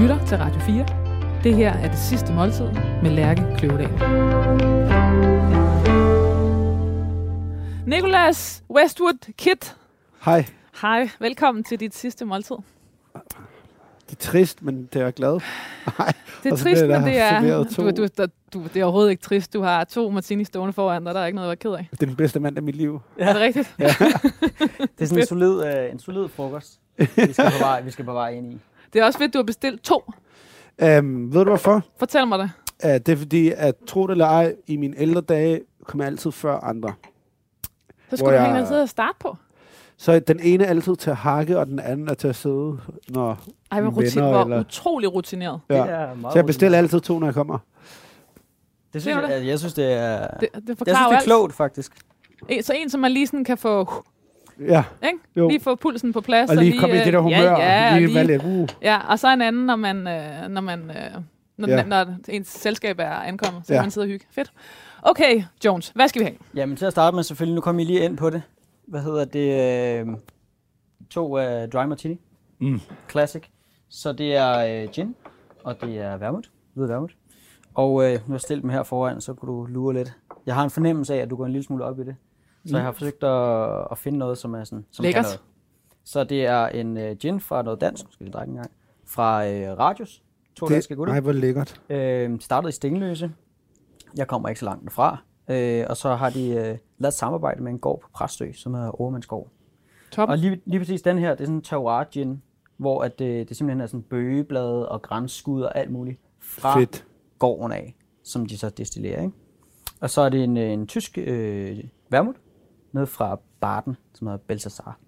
lytter til Radio 4. Det her er det sidste måltid med Lærke Kløvedal. Nicholas Westwood Kit. Hej. Hej, velkommen til dit sidste måltid. Det er trist, men det er jeg glad. Nej, Det er trist, men det er, du, du, du, du, det er overhovedet ikke trist. Du har to martini stående foran dig, der er ikke noget at være ked af. det er den bedste mand af mit liv. Er det rigtigt? Det er sådan en solid, øh, en solid frokost, vi skal på vej, vi skal på vej ind i. Det er også fedt, du har bestilt to. Um, ved du hvorfor? Fortæl mig det. Uh, det er fordi, at tro det eller ej, i mine ældre dage kom jeg altid før andre. Så Hvor skulle du jeg- hænge altid at starte på. Så den ene er altid til at hakke, og den anden er til at sidde, når... Ej, Venner, rutin, hvor eller- utrolig rutineret. Ja. Det er meget Så jeg bestiller rutineret. altid to, når jeg kommer. Det synes du jeg, jeg synes, det er... Det, det Jeg synes, det er alt. klogt, faktisk. En, så en, som man lige sådan kan få, Ja, ikke? jo. lige få pulsen på plads. Og lige komme i øh, det der humør. Ja, ja, lige, lige, uh. ja, og så en anden, når man, øh, når man øh, når, Ja. ja. når ens selskab er ankommet, så Ja. kan man sidde og hygge. Fedt. Okay, Jones, hvad skal vi have? Jamen, til at starte med selvfølgelig, nu kommer I lige ind på det. Hvad hedder det? Øh, to øh, dry martini. Mm. Classic. Så det er øh, gin, og det er vermouth. Hvid vermouth. Og øh, nu har jeg stillet dem her foran, så kunne du lure lidt. Jeg har en fornemmelse af, at du går en lille smule op i det. Så jeg har forsøgt at, at finde noget, som er sådan... Som kan Lækkert. noget. Så det er en øh, gin fra noget dansk, skal vi drikke en gang, fra øh, Radius. To det, danske Det, gutter. nej, hvor lækkert. Øh, startede i Stenløse. Jeg kommer ikke så langt derfra. Øh, og så har de øh, lavet et samarbejde med en gård på Præstø, som er Ormandsgård. Top. Og lige, lige præcis den her, det er sådan en terroir gin, hvor at det, det simpelthen er sådan bøgeblade og grænskud og alt muligt fra Fedt. gården af, som de så destillerer. Ikke? Og så er det en, øh, en tysk øh, vermouth, ned fra Baden, som hedder Belsazar.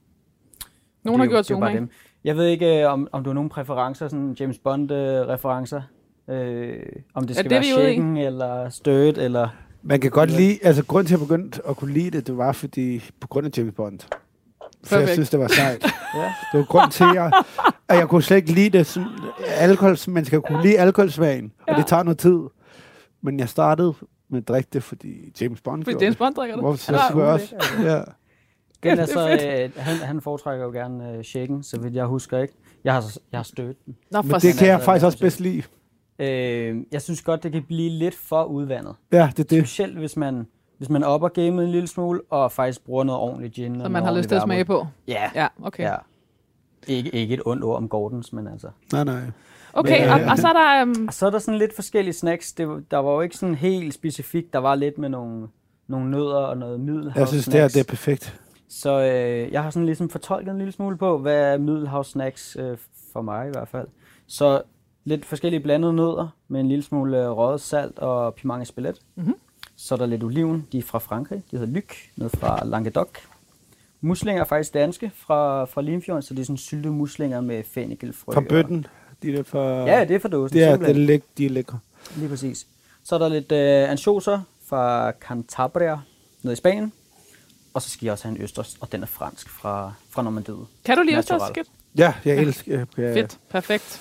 Nogen har jo- gjort det umage. dem. Jeg ved ikke, øh, om, om du har nogle præferencer, sådan James Bond-referencer. Øh, om det skal det, være shaken, eller stødt, eller... Man kan godt lide, altså grund til, at jeg begyndte at kunne lide det, det var fordi, på grund af James Bond. For jeg Perfekt. synes, det var sejt. Ja. Det var grund til, at jeg, at jeg kunne slet ikke lide det. Sådan, alkohol, man skal kunne lide alkoholsmagen, og Ja. det tager noget tid. Men jeg startede med at drikke det, fordi James Bond Fordi James det. Bond drikker det. Hvorfor så Ja, skulle jeg også? Ja. Den det er er så, øh, han, han foretrækker jo gerne øh, shaken, så vidt jeg husker ikke. Jeg har, jeg har stødt den. Nå, Men det kan jeg altså, faktisk også bedst lide. Øh, jeg synes godt, det kan blive lidt for udvandet. Ja, det er det. Specielt hvis man, hvis man opper gamet en lille smule, og faktisk bruger noget ordentligt gin. Så og man noget har lyst til at smage på. Ja, Ja, okay. ja. Ikke, ikke et ondt ord om Gordons, men altså. Nej, nej. Okay, Men, og, øh, og så er der... Um, Og så er der sådan lidt forskellige snacks. Det, der var jo ikke sådan helt specifikt. Der var lidt med nogle, nogle nødder og noget middelhavs Jeg synes, det her det er perfekt. Så øh, jeg har sådan ligesom fortolket en lille smule på, hvad er middelhavs snacks øh, for mig i hvert fald. Så lidt forskellige blandede nødder med en lille smule øh, røget salt og piment espelette. Mhm. Så er der lidt oliven, de er fra Frankrig. De hedder Lyc, ned fra Languedoc. Muslinger er faktisk danske fra, fra Limfjorden, så det er sådan syltede muslinger med fennikelfrø. Fra bøtten. De der fra... Ja, det er fra dåsen. det er, det er, læk, de er lækre. Lige præcis. Så er der lidt øh, ansjoser fra Cantabria nede i Spanien. Og så skal jeg også have en østers, og den er fransk fra, fra Normandiet. kan du lide. Østers? Skid? Ja, jeg elsker... Ja. Fedt, perfekt.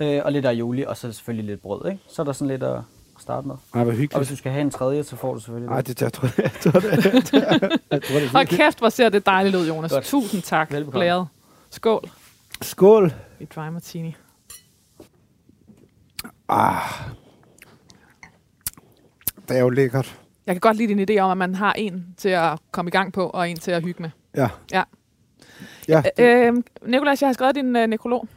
Øh, og lidt aioli, og så selvfølgelig lidt brød, ikke? Så er der sådan lidt at starte med. Ej, hvor Og hvis hyggeligt. du skal have en tredje, så får du selvfølgelig Nej, det. det jeg tror jeg. Jeg tror det. Jeg tror, jeg tror, det er Og kæft, hvor ser det dejligt ud, Jonas. Godt. Tusind tak. Velbekomme. Blæret. Skål. Skål. I dry martini. Ah. Det er jo lækkert. Jeg kan godt lide din idé om, at man har en til at komme i gang på, og en til at hygge med. Ja. Ja. Ja, Øh, Nikolaj, jeg har skrevet din øh, nekrolog.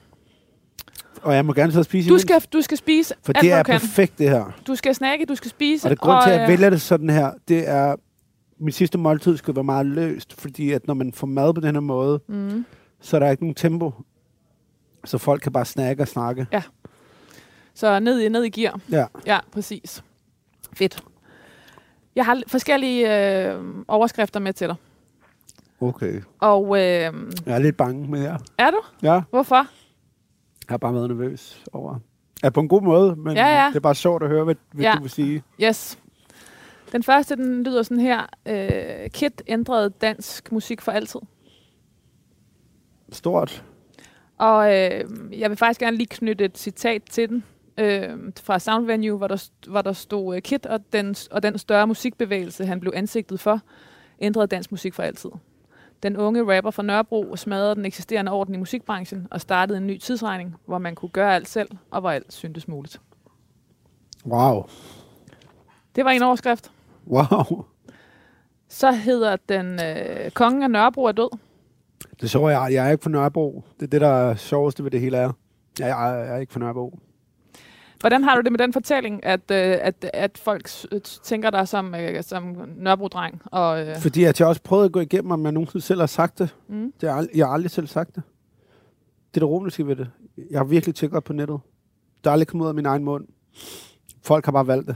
og jeg må gerne sidde og spise Du imens, skal, du skal spise For alt, det er perfekt, det her. Du skal snakke, du skal spise. Og det grund til, at øh, jeg vælger det sådan her, det er, min sidste måltid skal være meget løst, fordi at når man får mad på den her måde, Mm. så er der ikke nogen tempo. Så folk kan bare snakke og snakke. Så ned i, ned i gear. Ja. Ja, præcis. Fedt. Jeg har forskellige øh, overskrifter med til dig. Okay. Og øh, Jeg er lidt bange, men ja. er du? Ja, Hvorfor? jeg har bare været nervøs over. Ja, på en god måde, men Ja, ja. det er bare sjovt at høre, hvad, hvad Ja. du vil sige. Yes. Den første, den lyder sådan her. Øh, Kit ændrede dansk musik for altid. Stort. Og øh, jeg vil faktisk gerne lige knytte et citat til den. Øh, fra Soundvenue, hvor der, hvor der stod øh, Kit og den, og den større musikbevægelse, han blev ansigtet for, ændrede dansk musik for altid. Den unge rapper fra Nørrebro smadrede den eksisterende orden i musikbranchen og startede en ny tidsregning, hvor man kunne gøre alt selv, og hvor alt syntes muligt. Wow. Det var en overskrift. Wow. Så hedder den øh, Kongen af Nørrebro er død. Det så jeg. Jeg er ikke fra Nørrebro. Det er det, der er sjoveste ved det hele er. Jeg er, jeg er ikke fra Nørrebro. Hvordan har du det med den fortælling, at, øh, at, at folk s- tænker dig som, øh, som Nørrebro-dreng? Og, øh, Fordi at jeg også prøvede at gå igennem, om jeg nogensinde selv har sagt det. mm, det er jeg har aldrig selv sagt det. Det er det romerske ved det. Jeg har virkelig tjekket på nettet. Det er aldrig kommet ud af min egen mund. Folk har bare valgt det.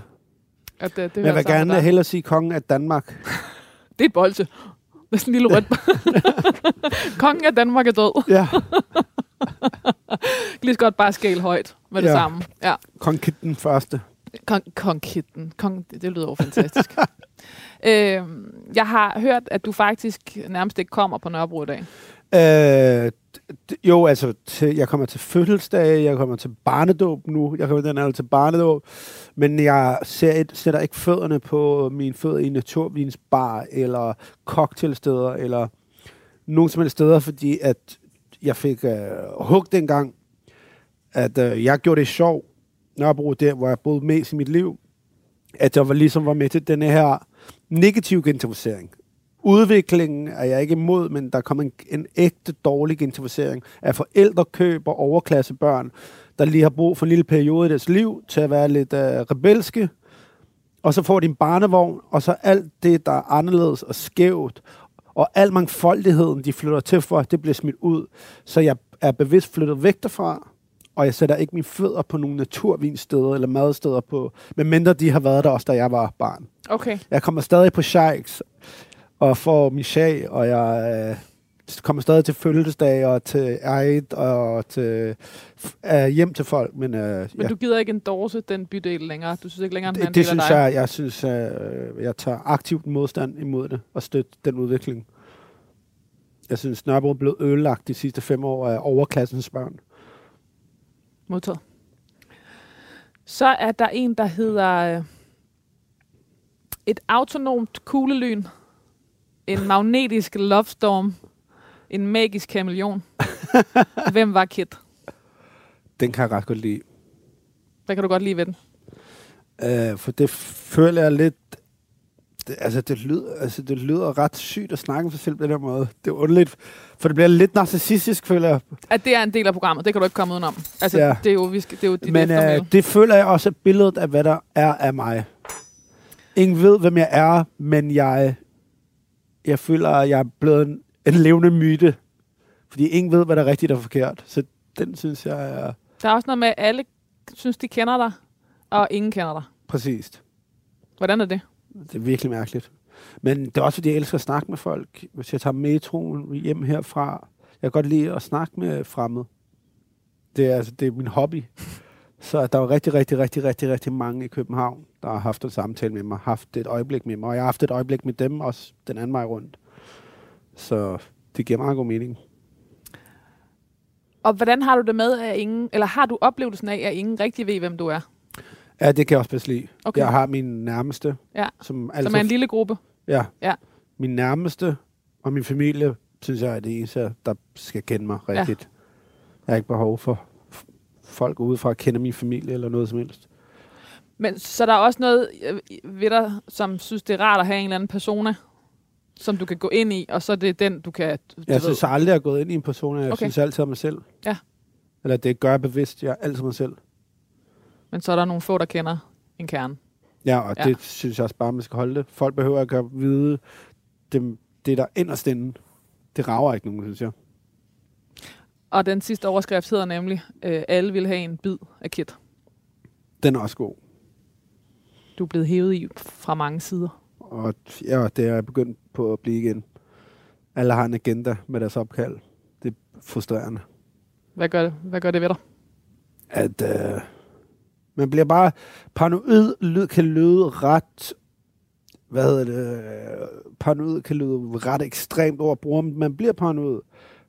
at øh, det, det Men jeg vil gerne hellere sige kongen af Danmark. Det er et bolse. Det er sådan en lille rødt. Kongen af Danmark er død. ja, Lige godt bare skæle højt med det Ja. samme. Ja. kong Kit den første. Kong, kong Kitten. Kong, det, det lyder jo fantastisk. øhm, jeg har hørt, at du faktisk nærmest ikke kommer på Nørrebro i dag. Øh, jo, altså, til, jeg kommer til fødselsdag, jeg kommer til barnedåb nu, jeg kommer den alder til barnedåb, men jeg ser et, sætter ikke fødderne på mine fødder i naturvinsbar, eller cocktailsteder, eller nogen som helst steder, fordi at jeg fik øh, hug dengang, at øh, jeg gjorde det sjov, Nørrebro, der hvor jeg boede mest i mit liv, at jeg var ligesom var med til den her negative gentrificering udviklingen er jeg ikke imod, men der kommer en, en ægte dårlig gentrificering af forældrekøb og overklassebørn, der lige har brug for en lille periode i deres liv til at være lidt øh, rebelske. Og så får de en barnevogn, og så alt det, der er anderledes og skævt, og al mangfoldigheden, de flytter til for, det bliver smidt ud. Så jeg er bevidst flyttet væk derfra, og jeg sætter ikke mine fødder på nogle naturvinsteder eller madsteder på, medmindre de har været der også, da jeg var barn. Okay. Jeg kommer stadig på Shikes og får min shag, og jeg øh, kommer stadig til fødselsdag og til Eid og til øh, hjem til folk. Men, øh, Men ja. du gider ikke endorse den bydel længere? Du synes ikke længere, den en det, det synes dig? jeg, jeg synes, øh, jeg tager aktivt modstand imod det og støtter den udvikling. Jeg synes, Nørrebro er blevet ødelagt de sidste fem år af overklassens børn. Modtaget. Så er der en, der hedder øh, et autonomt kuglelyn, en magnetisk lovestorm, en magisk kameleon. Hvem var Kit? Den kan jeg ret godt lide. Hvad kan du godt lide ved den? Øh, for det føler jeg lidt... Det, altså, det lyder, altså, det lyder ret sygt at snakke om sig selv på den her måde. Det er underligt, for det bliver lidt narcissistisk, føler jeg. At det er en del af programmet, det kan du ikke komme udenom. Altså, Ja. det er jo, vi skal, det er jo dit Men øh, det føler jeg også er billedet af, hvad der er af mig. Ingen ved, hvem jeg er, men jeg, jeg føler, at jeg er blevet en, en levende myte. Fordi ingen ved, hvad der er rigtigt og forkert. Så den synes jeg er Der er også noget med, at alle synes, de kender dig, og ingen kender dig. præcist. Hvordan er det? Det er virkelig mærkeligt. Men det er også, fordi jeg elsker at snakke med folk. Hvis jeg tager metroen hjem herfra, jeg kan godt lide at snakke med fremmede. Det er, altså, det er min hobby. Så der er rigtig, rigtig, rigtig, rigtig, rigtig mange i København, der har haft en samtale med mig, haft et øjeblik med mig, og jeg har haft et øjeblik med dem også den anden vej rundt. Så det giver meget god mening. Og hvordan har du det med, at ingen, eller har du oplevelsen af, at ingen rigtig ved, hvem du er? Ja, det kan jeg også bedst lide. Okay. Jeg har min nærmeste, Ja, som, altså, som er en lille gruppe. Ja. Ja. Min nærmeste og min familie, synes jeg er det eneste, der skal kende mig rigtigt. Ja. Jeg har ikke behov for folk udefra at kende min familie eller noget som helst. Men så der er også noget øh, ved dig, som synes, det er rart at have en eller anden persona, som du kan gå ind i, og så er det den, du kan... Du Jeg ved. synes aldrig, jeg er gået ind i en person, jeg Okay. synes altid om mig selv. Ja. Eller det gør jeg bevidst, jeg er altid mig selv. Men så er der nogle få, der kender en kerne. Ja, og Ja. det synes jeg også bare, man skal holde det. Folk behøver ikke at vide det, det der inderst inde. Det rager ikke nogen, synes jeg. Og den sidste overskrift hedder nemlig, øh, alle vil have en bid af Kit. Den er også god. Du er blevet hævet i fra mange sider. Og ja, det er jeg begyndt på at blive igen. Alle har en agenda med deres opkald. Det er frustrerende. Hvad gør det, hvad gør det ved dig? At øh, man bliver bare paranoid, lyd, kan lyde ret hvad hedder det, øh, paranoid kan lyde ret ekstremt ord at bruge, men man bliver paranoid.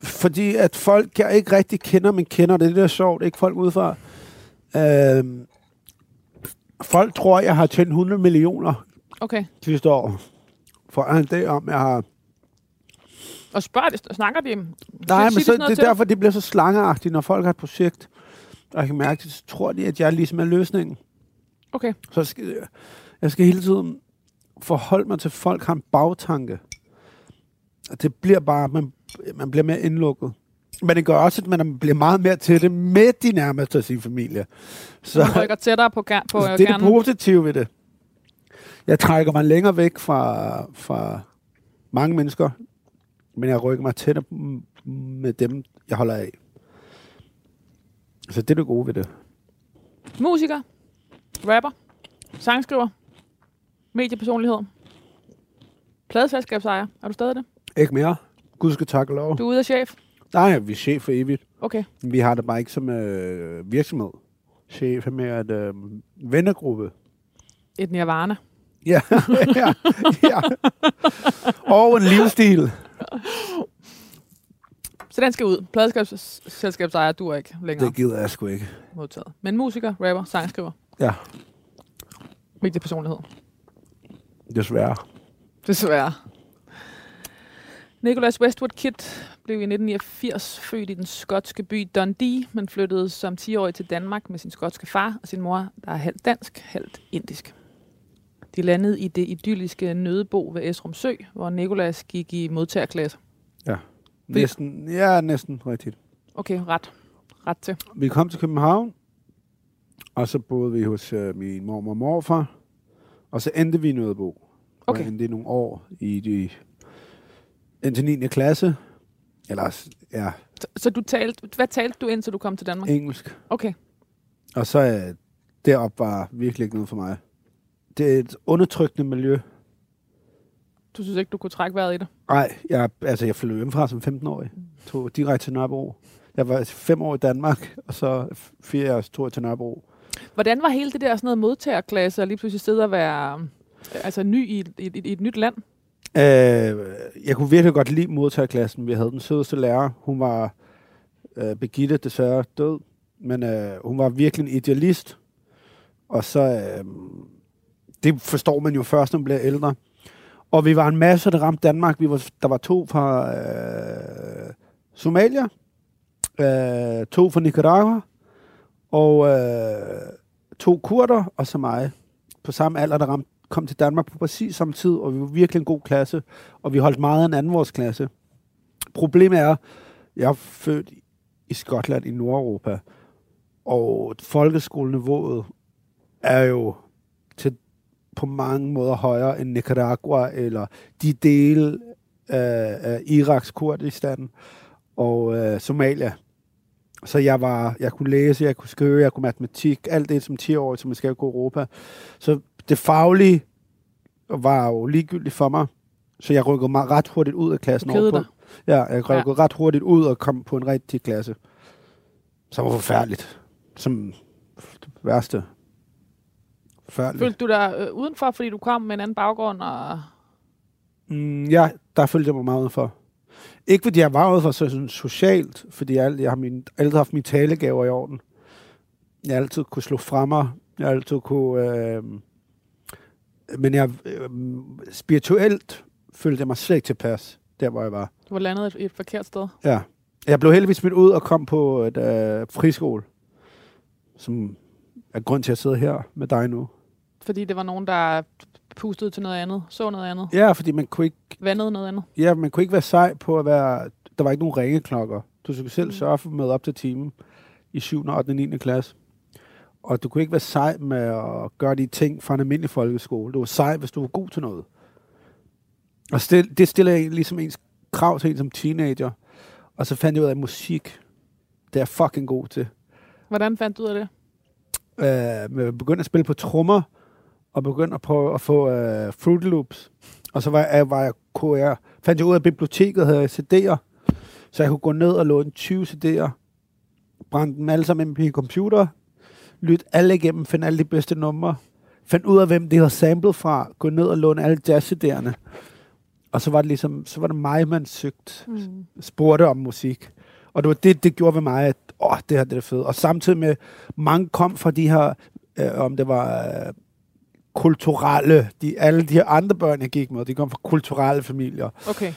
Fordi at folk, jeg ikke rigtig kender, men kender, det det er sjovt, ikke folk udefra. Øh, folk tror, jeg har tjent 100 millioner Okay, sidste år. For en dag om, jeg har Og spørger snakker de? Nej, men så, det til er derfor, det bliver så slangeagtigt, når folk har et projekt. Og jeg kan mærke det, så tror de, at jeg ligesom er løsningen. Okay. Så skal, jeg skal hele tiden forholde mig til, at folk har en bagtanke. Og det bliver bare, man, man bliver mere indlukket. Men det gør også, at man bliver meget mere til det med de nærmeste af sin familie. Så Man rykker tættere på, på altså, det er det positive ved det. Jeg trækker mig længere væk fra, fra mange mennesker, men jeg rykker mig tættere med dem, jeg holder af. Så det er det gode ved det. Musiker, rapper, sangskriver, mediepersonlighed, pladeselskabsejer. Er du stadig det? Ikke mere. Gud skal takke lov. Du er ude af chef? Nej, vi er chef for evigt. Okay. Vi har det bare ikke som øh, virksomhed. Chef er mere et øh, vennegruppe. Et nirvana. Ja, ja, ja. Og en livsstil. Så den skal ud. Pladeskabsselskabsejer, du er ikke længere Det gider jeg sgu ikke. modtaget. Men musiker, rapper, sangskriver, Ja, mediepersonlighed. desværre. Desværre. Nicholas Westwood Kidd blev i 1989 født i den skotske by Dundee, men flyttede som 10-årig til Danmark med sin skotske far og sin mor, der er halvt dansk, halvt indisk. De landede i det idylliske nødebo ved Esrum Sø, hvor Nicholas gik i modtagerklasse. Næsten, ja, næsten rigtigt. Okay, ret. Ret til. Vi kom til København, og så boede vi hos øh, min mormor og morfar, og så endte vi i Nødebo. Okay. Og endte i nogle år i de, indtil 9. klasse. Eller, ja, Så, så du talte, hvad talte du indtil du kom til Danmark? engelsk. Okay. Og så øh, derop var virkelig ikke noget for mig. Det er et undertrykkende miljø. Du synes ikke, du kunne trække vejret i det? Nej, jeg, altså jeg flyttede hjemmefra som 15-årig. Tog direkte til Nørrebro. Jeg var fem år i Danmark, og så fire år tog jeg til Nørrebro. Hvordan var hele det der sådan noget modtagerklasse, og lige pludselig sidde og være altså, ny i, et- i, i, i et nyt land? Øh, jeg kunne virkelig godt lide modtagerklassen. Vi havde den sødeste lærer. Hun var øh, Begitte, desværre død. Men øh, hun var virkelig en idealist. Og så, øh, det forstår man jo først, når man bliver ældre. Og vi var en masse, der ramte Danmark. Vi var, der var to fra øh, Somalia, øh, to fra Nicaragua, og øh, to kurder, og så mig. På samme alder, der ramte, kom til Danmark på præcis samme tid, og vi var virkelig en god klasse, og vi holdt meget af en anden vores klasse. Problemet er, jeg er født i Skotland i Nordeuropa, og folkeskoleniveauet er jo på mange måder højere end Nicaragua eller de dele af, af Iraks Kurdistan og øh, Somalia. Så jeg var, jeg kunne læse, jeg kunne skrive, jeg kunne matematik, alt det som 10-årig, som man skal gå i Europa. Så det faglige var jo ligegyldigt for mig. Så jeg rykkede mig ret hurtigt ud af klassen. Over på- Ja, jeg rykkede ja. ret hurtigt ud og kom på en rigtig klasse. Som var forfærdeligt. Som det værste. Forfærdeligt. Følte du dig øh, udenfor, fordi du kom med en anden baggrund? Og... Mm, ja, der følte jeg mig meget for. Ikke fordi jeg var udenfor så sådan socialt, fordi jeg, alt- jeg har min, altid haft mine talegaver i orden. Jeg har altid kunne slå fra mig. Jeg altid kunne... Øh, men jeg, øh, spirituelt følte jeg mig slet ikke tilpas, der hvor jeg var. Du var landet et, et forkert sted. Ja. Jeg blev heldigvis smidt ud og kom på et øh, friskole, som er grund til at sidde her med dig nu. Fordi det var nogen, der pustede til noget andet, så noget andet, Ja, fordi man kunne ikke, vandede noget andet. ja, man kunne ikke være sej på at være... Der var ikke nogen ringeklokker. Du skulle selv Mm. sørge for møde op til timen i 7. 8. og 9. klasse. Og du kunne ikke være sej med at gøre de ting fra en almindelig folkeskole. Du var sej, hvis du var god til noget. Og stil, det stiller jeg ligesom ens krav til en som teenager. Og så fandt jeg ud af, at musik, det er fucking god til. Hvordan fandt du ud af det? øh, med at begynde at spille på trommer, og begynde at prøve at få øh, Fruit Loops. Og så var jeg, var jeg, kunne jeg, fandt jeg ud af, biblioteket havde CD'er, så jeg kunne gå ned og låne 20 CD'er, brænde dem alle sammen ind på min computer, lytte alle igennem, finde alle de bedste numre, fandt ud af, hvem det havde samlet fra, gå ned og låne alle jazz-CD'erne. Og så var det ligesom, så var det mig, man søgte Mm. spurgte om musik. Og det var det, det gjorde ved mig, at åh, det her det er fedt. Og samtidig med, mange kom fra de her, øh, om det var øh, kulturelle, de, alle de her andre børn, jeg gik med, de kom fra kulturelle familier. Okay.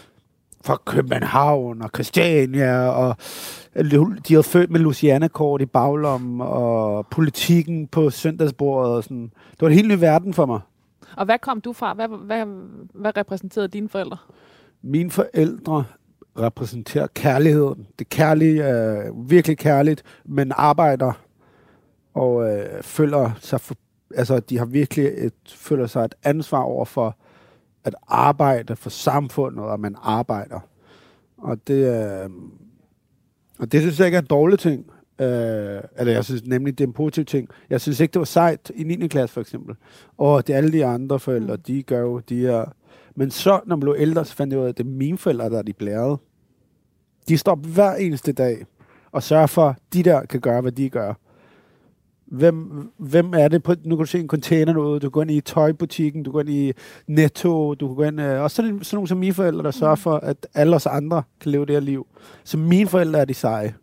fra København og Christiania, og de havde født med Luciana-kort i baglommen, og politikken på søndagsbordet. Og sådan. Det var en helt ny verden for mig. Og hvad kom du fra? Hvad, hvad, hvad repræsenterede dine forældre? Mine forældre repræsenterer kærligheden. Det kærlige er virkelig kærligt, men arbejder og øh, føler sig for, altså de har virkelig et, føler sig et ansvar over for at arbejde for samfundet, og man arbejder. Og det, øh, og det synes jeg ikke er en dårlig ting. Øh, eller jeg synes nemlig, det er en positiv ting. Jeg synes ikke, det var sejt i 9. klasse for eksempel. Og det er alle de andre forældre, mm. de gør jo, de er... Men så, når man blev ældre, så fandt jeg ud af, at det er mine forældre, der er de blærede. De står op hver eneste dag og sørger for, at de der kan gøre, hvad de gør. Hvem, hvem er det? På, nu kan du se en container derude, du går ind i tøjbutikken, du går ind i Netto, du kan gå ind... Øh, også sådan, sådan nogle som mine forældre, der sørger mm. for, at alle os andre kan leve det her liv. Så mine forældre er de seje.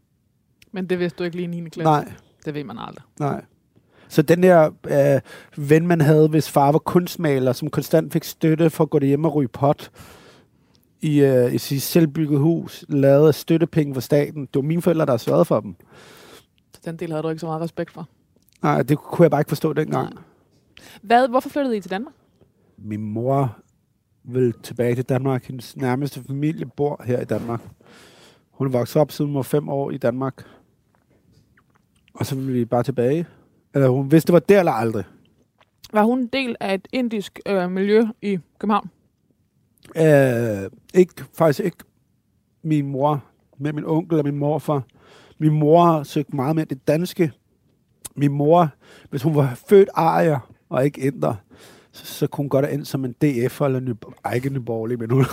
Men det vidste du ikke lige i 9. klasse? Nej. Det ved man aldrig. Nej. Så den der øh, ven, man havde, hvis far var kunstmaler, som konstant fik støtte for at gå hjem og ryge pot i, øh, i sit selvbygget hus, lavede støttepenge for staten. Det var mine forældre, der sørgede for dem. Så den del havde du ikke så meget respekt for? Nej, det kunne jeg bare ikke forstå dengang. Nej. Hvad, hvorfor flyttede I til Danmark? Min mor vil tilbage til Danmark. Hendes nærmeste familie bor her i Danmark. Hun vokset op siden hun var fem år i Danmark. Og så ville vi bare tilbage. Eller hun vidste, det var der eller aldrig. Var hun en del af et indisk øh, miljø i København? Øh, ikke, faktisk ikke min mor, med min onkel og min morfar. Min mor søgte meget mere det danske. Min mor, hvis hun var født arier og ikke ændrer, så, så kunne hun godt have endt som en DF eller ny, ej, ikke nyborgerlig, men hun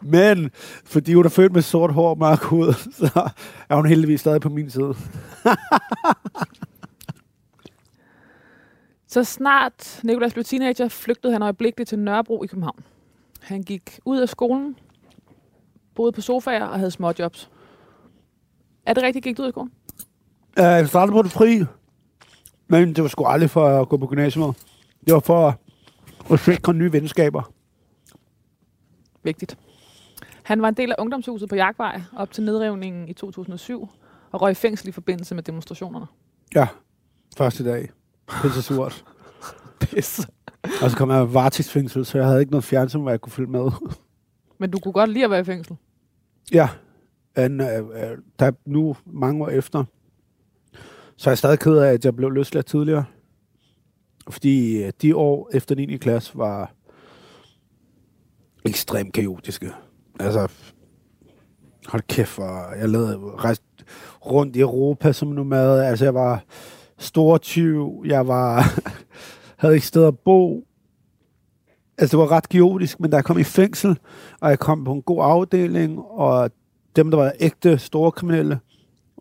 Men fordi hun er født med sort hår og mørk hud, så er hun heldigvis stadig på min side. så snart Nikolas blev teenager, flygtede han øjeblikkeligt til Nørrebro i København. Han gik ud af skolen, boede på sofaer og havde små jobs. Er det rigtigt, gik du ud af skolen? Uh, jeg startede på det fri, men det var sgu aldrig for at gå på gymnasiet. Det var for at sikre nye venskaber. Vigtigt. Han var en del af ungdomshuset på Jagtvej op til nedrivningen i 2007 og røg i fængsel i forbindelse med demonstrationerne. Ja, første dag. Pisse surt. Pisse. Og så kom jeg varetægtsfængsel, så jeg havde ikke noget fjernsyn, hvor jeg kunne følge med. Men du kunne godt lide at være i fængsel? Ja. En, øh, øh, der nu mange år efter, så er jeg stadig ked af, at jeg blev løsladt tidligere. Fordi øh, de år efter 9. klasse var ekstremt kaotiske. Altså, hold kæft, og jeg lavede rejst rundt i Europa som nomad. Altså, jeg var stor tyv, jeg var, havde ikke sted at bo. Altså, det var ret kaotisk, men da jeg kom i fængsel, og jeg kom på en god afdeling, og dem, der var ægte store kriminelle,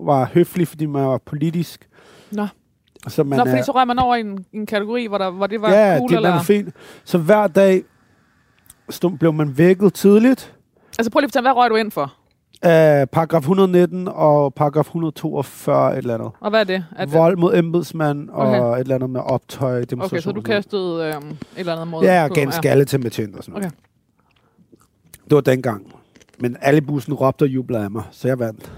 var høflige, fordi man var politisk. Nå. Så man Nå, fordi så røg man over i en, en kategori, hvor, der, hvor det var ja, cool? det eller? var fint. Så hver dag stod, blev man vækket tidligt. Altså prøv lige at fortælle, hvad røg du ind for? Uh, paragraf 119 og paragraf 142 et eller andet. Og hvad er det? Er Vold mod embedsmand okay. og et eller andet med optøj, Okay, så du kastede øh, et eller andet mod... Ja, og gav en skalle til betjent og sådan okay. Det var dengang. Men alle bussen råbte og jublede af mig, så jeg vandt.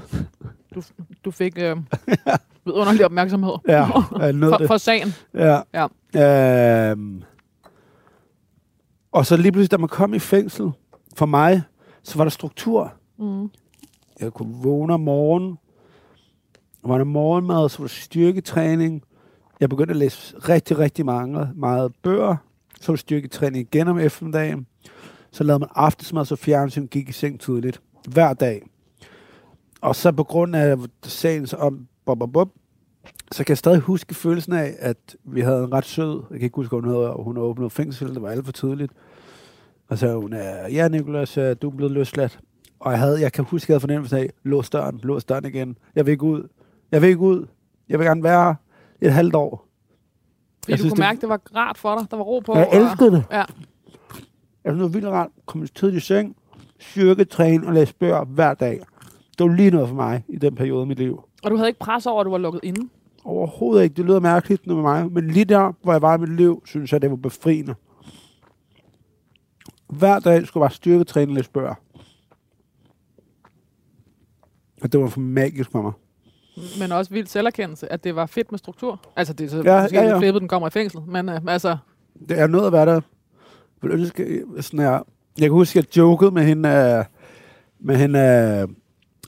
Du, du fik øh, underlig opmærksomhed. Ja, for, for sagen. Ja. ja. Øhm. Og så lige pludselig, da man kom i fængsel, for mig, så var der struktur. Mm. Jeg kunne vågne om morgenen. Var der morgenmad, så var der styrketræning. Jeg begyndte at læse rigtig, rigtig mange, meget bøger. Så var der styrketræning igen om eftermiddagen. Så lavede man aftensmad, så fjernsyn gik i seng tidligt. Hver dag. Og så på grund af sagen om bob, bob, bob, så kan jeg stadig huske følelsen af, at vi havde en ret sød, jeg kan ikke huske, hun og hun åbnede fængsel, det var alt for tidligt. Og så hun, ja Nicolas, du er blevet løsladt. Og jeg, havde, jeg kan huske, at jeg havde fornemmelsen af, lås døren, lås døren igen. Jeg vil ikke ud. Jeg vil ikke ud. Jeg vil gerne være et halvt år. Fordi jeg du synes, kunne det, mærke, det var rart for dig. Der var ro på. Jeg elskede det. Ja. Jeg synes, det var vildt rart. Kom tidligt i seng, styrketræne og læse bøger hver dag. Det var lige noget for mig i den periode af mit liv. Og du havde ikke pres over, at du var lukket inde? Overhovedet ikke. Det lyder mærkeligt med mig. Men lige der, hvor jeg var i mit liv, synes jeg, det var befriende. Hver dag skulle jeg bare styrketræne lidt spørge. Og det var for magisk for mig. Men også vild selverkendelse, at det var fedt med struktur. Altså, det er så Ja, måske ja, ja, flippet, den kommer i fængsel. Men øh, altså, Det er noget at være der. Jeg ønske, sådan her. Jeg kan huske, at jeg jokede med hende, øh, med hende, øh,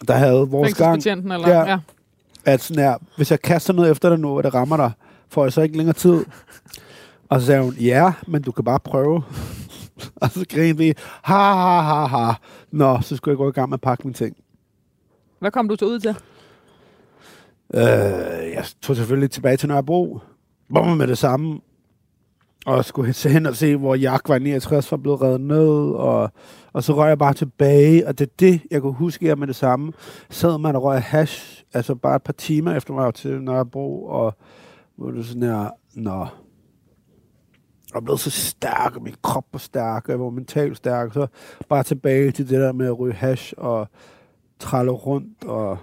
der havde vores gang, eller... Ja. Ja. At sådan her, hvis jeg kaster noget efter dig nu, og det rammer dig, får jeg så ikke længere tid. Og så sagde hun, ja, men du kan bare prøve. og så grinede vi, ha, ha, ha, ha. Nå, så skulle jeg gå i gang med at pakke mine ting. Hvad kom du så ud til? Øh, jeg tog selvfølgelig tilbage til Nørrebro. Bum med det samme. Og skulle se hen og se, hvor Jak var i 69 var blevet reddet ned. Og, og så røg jeg bare tilbage. Og det er det, jeg kunne huske jeg med det samme. Sad man og røg hash, altså bare et par timer efter mig til Nørrebro. Og hvor det sådan her, nå. Og blev så stærk, og min krop var stærk, og jeg var mentalt stærk. Så bare tilbage til det der med at ryge hash og tralle rundt. Og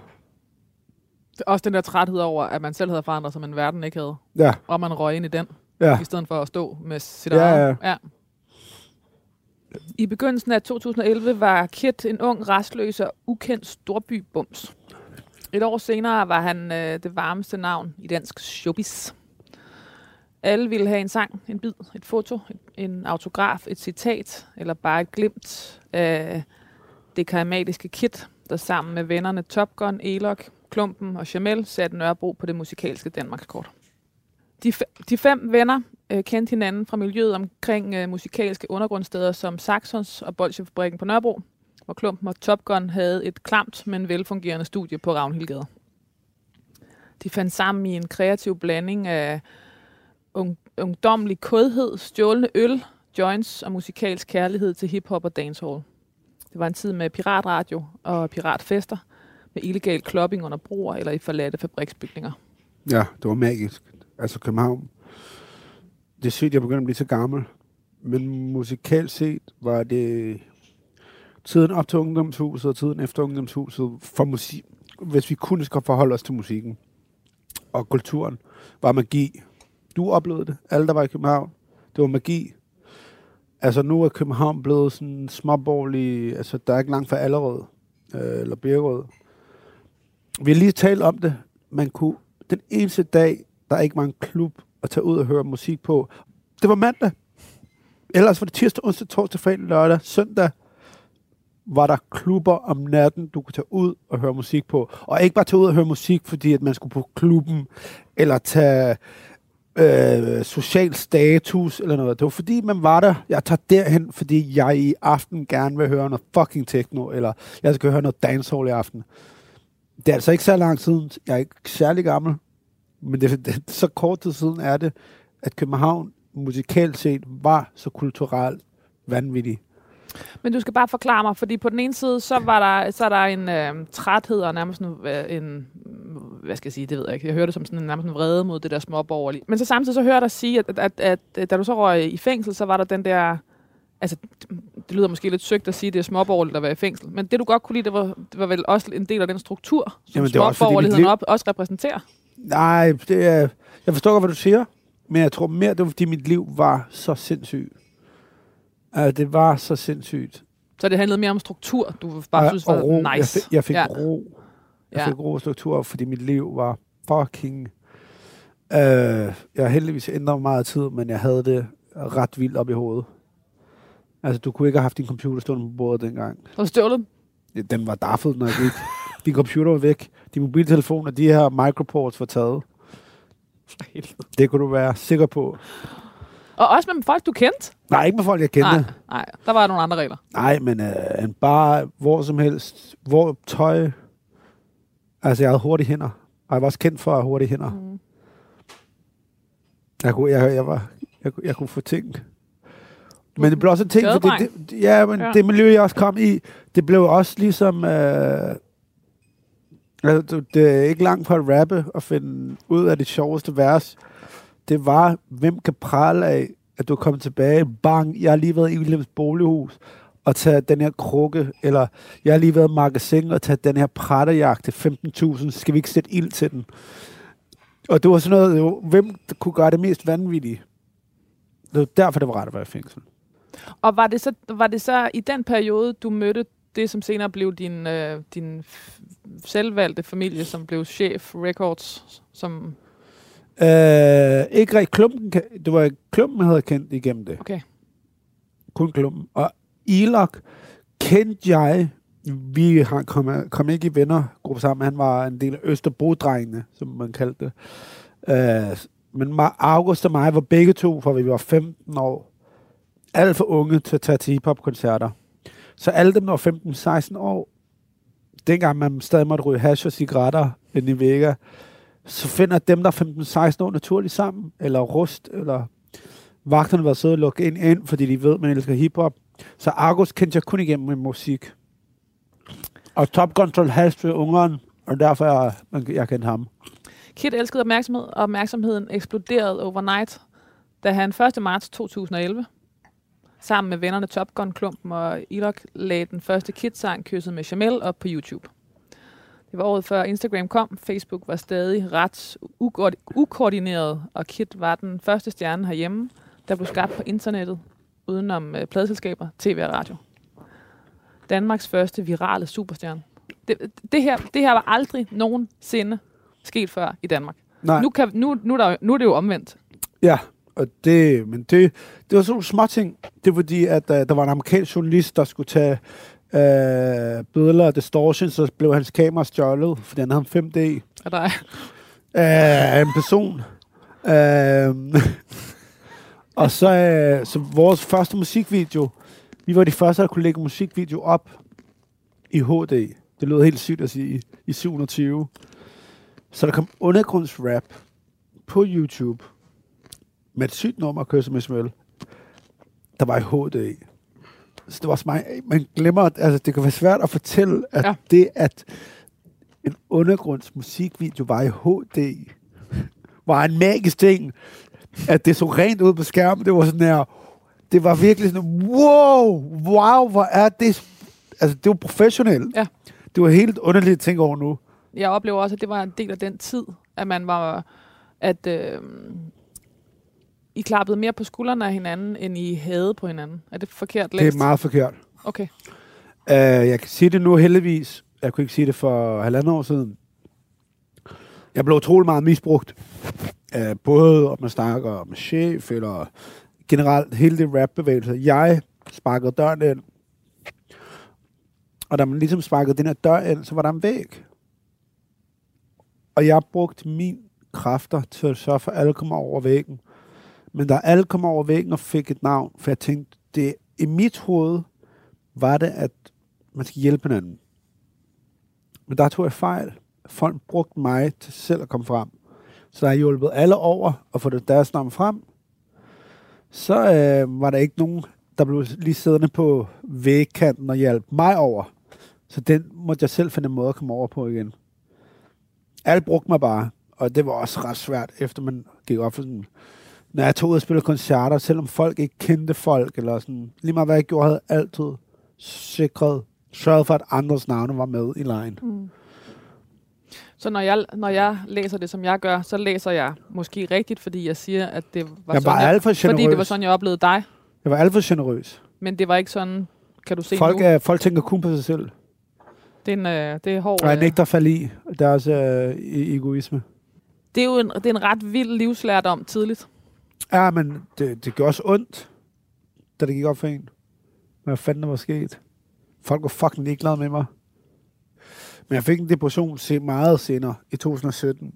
Også den der træthed over, at man selv havde forandret sig, men verden ikke havde. ja, Og man røg ind i den, ja. i stedet for at stå med sit Ja, eget. ja. ja. I begyndelsen af 2011 var Kit en ung, restløs og ukendt storbybums. Et år senere var han øh, det varmeste navn i dansk showbiz. Alle ville have en sang, en bid, et foto, en autograf, et citat, eller bare et glimt af det karismatiske Kit, der sammen med vennerne Top Gun, Elok, Klumpen og Jamel satte Nørrebro på det musikalske Danmarkskort. De, de fem venner øh, kendte hinanden fra miljøet omkring øh, musikalske undergrundsteder som Saxons og Bolsjefabrikken på Nørrebro, hvor Klumpen og Top Gun havde et klamt, men velfungerende studie på Ravnhildgade. De fandt sammen i en kreativ blanding af ung, ungdomlig kodhed, stjålne øl, joints og musikalsk kærlighed til hiphop og dancehall. Det var en tid med piratradio og piratfester, med illegal klopping under broer eller i forladte fabriksbygninger. Ja, det var magisk. Altså København. Det er sygt, jeg begynder at blive så gammel. Men musikalt set var det tiden op til ungdomshuset og tiden efter ungdomshuset for musik. Hvis vi kun skal forholde os til musikken og kulturen, var magi. Du oplevede det. Alle, der var i København. Det var magi. Altså nu er København blevet sådan småborgerlig. Altså der er ikke langt fra Allerød øh, eller Birkerød. Vi har lige talt om det. Man kunne den eneste dag, der ikke mange klub at tage ud og høre musik på, det var mandag. Ellers var det tirsdag, onsdag, torsdag, fredag, lørdag, søndag var der klubber om natten, du kunne tage ud og høre musik på. Og ikke bare tage ud og høre musik, fordi at man skulle på klubben, eller tage øh, social status, eller noget. Det var fordi, man var der. Jeg tager derhen, fordi jeg i aften gerne vil høre noget fucking techno, eller jeg skal høre noget dancehall i aften. Det er altså ikke så lang tid. Jeg er ikke særlig gammel. Men det, det, så kort tid siden er det, at København musikalt set var så kulturelt vanvittig. Men du skal bare forklare mig, fordi på den ene side, så, var der, så er der en øh, træthed og nærmest en, øh, en, hvad skal jeg sige, det ved jeg ikke. Jeg hører det som sådan en, nærmest en vrede mod det der småborgerlige. Men så samtidig så hører jeg dig sige, at, at, at, at, da du så røg i fængsel, så var der den der, altså det lyder måske lidt søgt at sige, at det er småborgerligt at være i fængsel. Men det du godt kunne lide, det var, det var vel også en del af den struktur, som Jamen, var også småborgerligheden liv- op, også repræsenterer. Nej, det er, jeg forstår godt, hvad du siger, men jeg tror mere, det var, fordi mit liv var så sindssygt. Uh, det var så sindssygt. Så det handlede mere om struktur, du bare synes var ro. Jeg nice. fik, jeg fik ja. ro. Jeg Ja. fik ro og struktur, fordi mit liv var fucking... Uh, jeg har heldigvis ændret meget tid, men jeg havde det ret vildt op i hovedet. Altså, du kunne ikke have haft din computer stående på bordet dengang. Og stjålet. Ja, Den var daffet, når jeg gik. Din computer var væk. Din mobiltelefon og de her microports var taget. Det kunne du være sikker på. Og også med folk, du kendte. Nej, ikke med folk, jeg kendte. Nej, Nej, der var nogle andre regler. Nej men øh, en bare hvor som helst. Hvor tøj... Altså, jeg havde hurtige hænder. Og jeg var også kendt for at have hurtige hænder. Mm. Jeg kunne, jeg, jeg, var, jeg, kunne- jeg kunne få ting. Men det blev også en ting, fordi det, ja, men ja. det miljø, jeg også kom i, det blev også ligesom... Øh, altså, det er ikke langt fra at rappe og finde ud af det sjoveste vers. Det var, hvem kan prale af, at du er kommet tilbage, bang, jeg har lige været i Williams bolighus, og tage den her krukke, eller jeg har lige været i magasin og tage den her prætterjagt til 15.000, skal vi ikke sætte ild til den? Og det var sådan noget, jo, hvem kunne gøre det mest vanvittige? Det var derfor, det var ret at være i fængsel. Og var det, så, var det så i den periode, du mødte det, som senere blev din, øh, din selvvalgte familie, som blev chef Records, som... Øh, ikke rigtig klumpen. Det var klumpen, jeg havde kendt igennem det. Okay. Kun klumpen. Og Ilok kendte jeg. Vi har kom, kom ikke i vennergruppe sammen. Han var en del af Østerbro-drengene, som man kaldte det. Øh, men August og mig var begge to, for vi var 15 år, alt for unge til at tage til hiphop-koncerter. Så alle dem, der var 15-16 år, dengang man stadig måtte ryge hash og cigaretter ind i Vega, så finder dem, der er 15-16 år naturligt sammen, eller rust, eller vagterne var siddet og lukket ind, ind, fordi de ved, at man elsker hiphop. Så Argus kendte jeg kun igennem med musik. Og Top Gun Hash ved ungeren, og derfor jeg, jeg kendte ham. Kid elskede opmærksomhed, og opmærksomheden eksploderede overnight, da han 1. marts 2011, sammen med vennerne Top Gun Klumpen og Ilok, lagde den første Kid-sang Kysset med Jamel op på YouTube. Det var året før Instagram kom. Facebook var stadig ret uko- ukoordineret, og Kid var den første stjerne herhjemme, der blev skabt på internettet, udenom øh, pladselskaber, tv og radio. Danmarks første virale superstjerne. Det, det, her, det her var aldrig nogensinde sket før i Danmark. Nej. Nu, kan, nu, nu, er der, nu er det jo omvendt. Ja, og det, men det, det var sådan nogle små ting. Det er fordi, at uh, der var en amerikansk journalist, der skulle tage uh, billeder af distortion, så blev hans kamera stjålet, fordi han havde en 5D Og der er, af en person. Uh, og så, uh, så vores første musikvideo, vi var de første, der kunne lægge musikvideo op i HD. Det lød helt sygt at sige, i 720. Så der kom undergrundsrap på YouTube med et sygt nummer, Køse med Smøl, der var i HD. Så det var også mig, man glemmer, altså, det kan være svært at fortælle, at Ja. det, at en undergrunds musikvideo var i HD, var en magisk ting. At det så rent ud på skærmen, det var sådan her, det var virkelig sådan, wow, wow, hvor er det, altså det var professionelt. Ja. Det var helt underligt at tænke over nu. jeg oplever også, at det var en del af den tid, at man var, at øh, I klappede mere på skuldrene af hinanden, end I havde på hinanden. Er det forkert læst? Det er meget forkert. Okay. Uh, jeg kan sige det nu heldigvis. Jeg kunne ikke sige det for halvandet år siden. Jeg blev utrolig meget misbrugt. Uh, både om man snakker om chef, eller generelt hele det rap-bevægelse. Jeg sparkede døren ind. Og da man ligesom sparkede den her dør ind, så var der en væg. Og jeg brugte min kræfter til at sørge for, at alle kom over væggen. Men da alle kom over væggen og fik et navn, for jeg tænkte, det i mit hoved var det, at man skal hjælpe hinanden. Men der tog jeg fejl. Folk brugte mig til selv at komme frem. Så der har hjulpet alle over at få det deres navn frem. Så øh, var der ikke nogen, der blev lige siddende på vægkanten og hjalp mig over. Så den måtte jeg selv finde en måde at komme over på igen. Alle brugte mig bare, og det var også ret svært, efter man gik op for sådan... Når jeg tog ud og spillede koncerter, selvom folk ikke kendte folk, eller sådan, lige meget hvad jeg gjorde, havde jeg altid sikret, sørget for, at andres navne var med i lejen. Mm. Så når jeg, når jeg læser det, som jeg gør, så læser jeg måske rigtigt, fordi jeg siger, at det var, Jeg var sådan, alt for jeg, fordi det var generøs. sådan, jeg oplevede dig. Jeg var alt for generøs. Men det var ikke sådan, kan du se Folk, nu. er, folk tænker kun på sig selv. Det er, en, øh, det er hård. Og jeg øh, nægter at falde i deres øh, e- egoisme. det er jo en, det er en ret vild livslærdom tidligt. Ja, men det, det gjorde også ondt, da det gik op for en. Hvad fanden der var sket? Folk var fucking ligeglade med mig. Men jeg fik en depression meget senere, i 2017.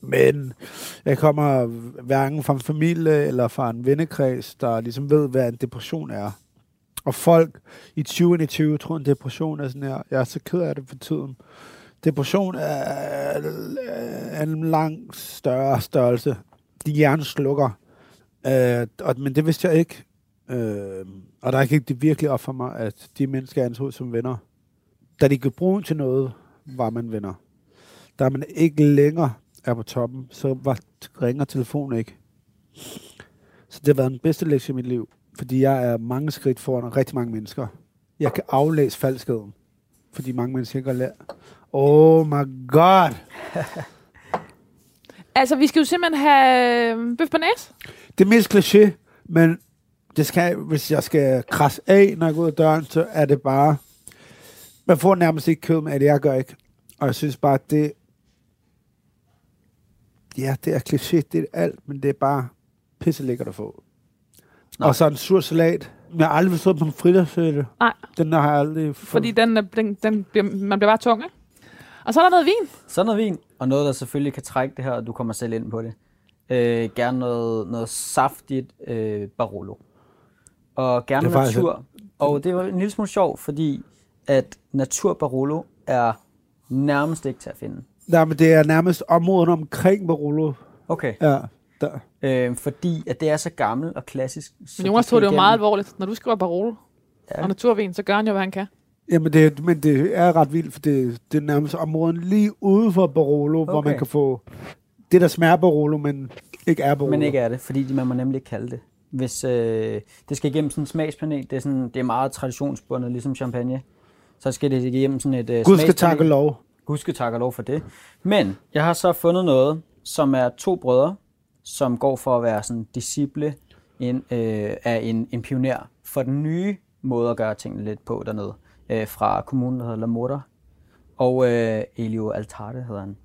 Men jeg kommer hverken fra en familie eller fra en vennekreds, der ligesom ved, hvad en depression er. Og folk i 2021 tror, en depression er sådan her. Jeg er så ked af det for tiden. Depression er en langt større størrelse. Din hjerne slukker. Øh, og, men det vidste jeg ikke. Øh, og der gik det virkelig op for mig, at de mennesker, jeg anså som venner, da de kunne bruge til noget, var man venner. Da man ikke længere er på toppen, så var, ringer telefonen ikke. Så det har været den bedste lektie i mit liv, fordi jeg er mange skridt foran rigtig mange mennesker. Jeg kan aflæse falskheden, fordi mange mennesker ikke har lært. Oh my god! Altså, vi skal jo simpelthen have øh, bøf på næs. Det er mest kliché, men det skal, hvis jeg skal krasse af, når jeg går ud af døren, så er det bare Man får nærmest ikke kød med det, jeg gør ikke. Og jeg synes bare, at det... Ja, det er kliché, det er alt, men det er bare pisse lækkert at få. Nå. Og så en sur salat. Men jeg har aldrig forstået på en frittørsætte. Nej. Den har jeg aldrig fået. Fordi den, den, den bliver, man bliver bare tung, ikke? Og så er der noget vin. Så noget vin, og noget, der selvfølgelig kan trække det her, og du kommer selv ind på det. Øh, gerne noget, noget saftigt øh, Barolo. Og gerne Det er faktisk natur. Og det var en lille smule sjovt, fordi at natur Barolo er nærmest ikke til at finde. Nej, men det er nærmest området omkring Barolo. Okay. Ja, der. Øh, fordi at det er så gammel og klassisk. så Men Jonas tog det jo igennem- meget alvorligt. Når du skriver Barolo Ja. og naturvin, så gør han jo, hvad han kan. Jamen, det, men det er ret vildt, for det, det er nærmest området lige ude for Barolo, okay. hvor man kan få det, der smager Barolo, men ikke er Barolo. Men ikke er det, fordi man må nemlig ikke kalde det. Hvis øh, det skal igennem sådan en smagspanel, det er, sådan, det er meget traditionsbundet, ligesom champagne. Så skal det igennem sådan et øh, Gud skal takke lov. Gudske tak og lov for det. Men jeg har så fundet noget, som er to brødre, som går for at være sådan disciple en, øh, af en, en pioner for den nye måde at gøre tingene lidt på dernede. Øh, fra kommunen, der hedder La Morta. Og øh, Elio Altarte hedder han.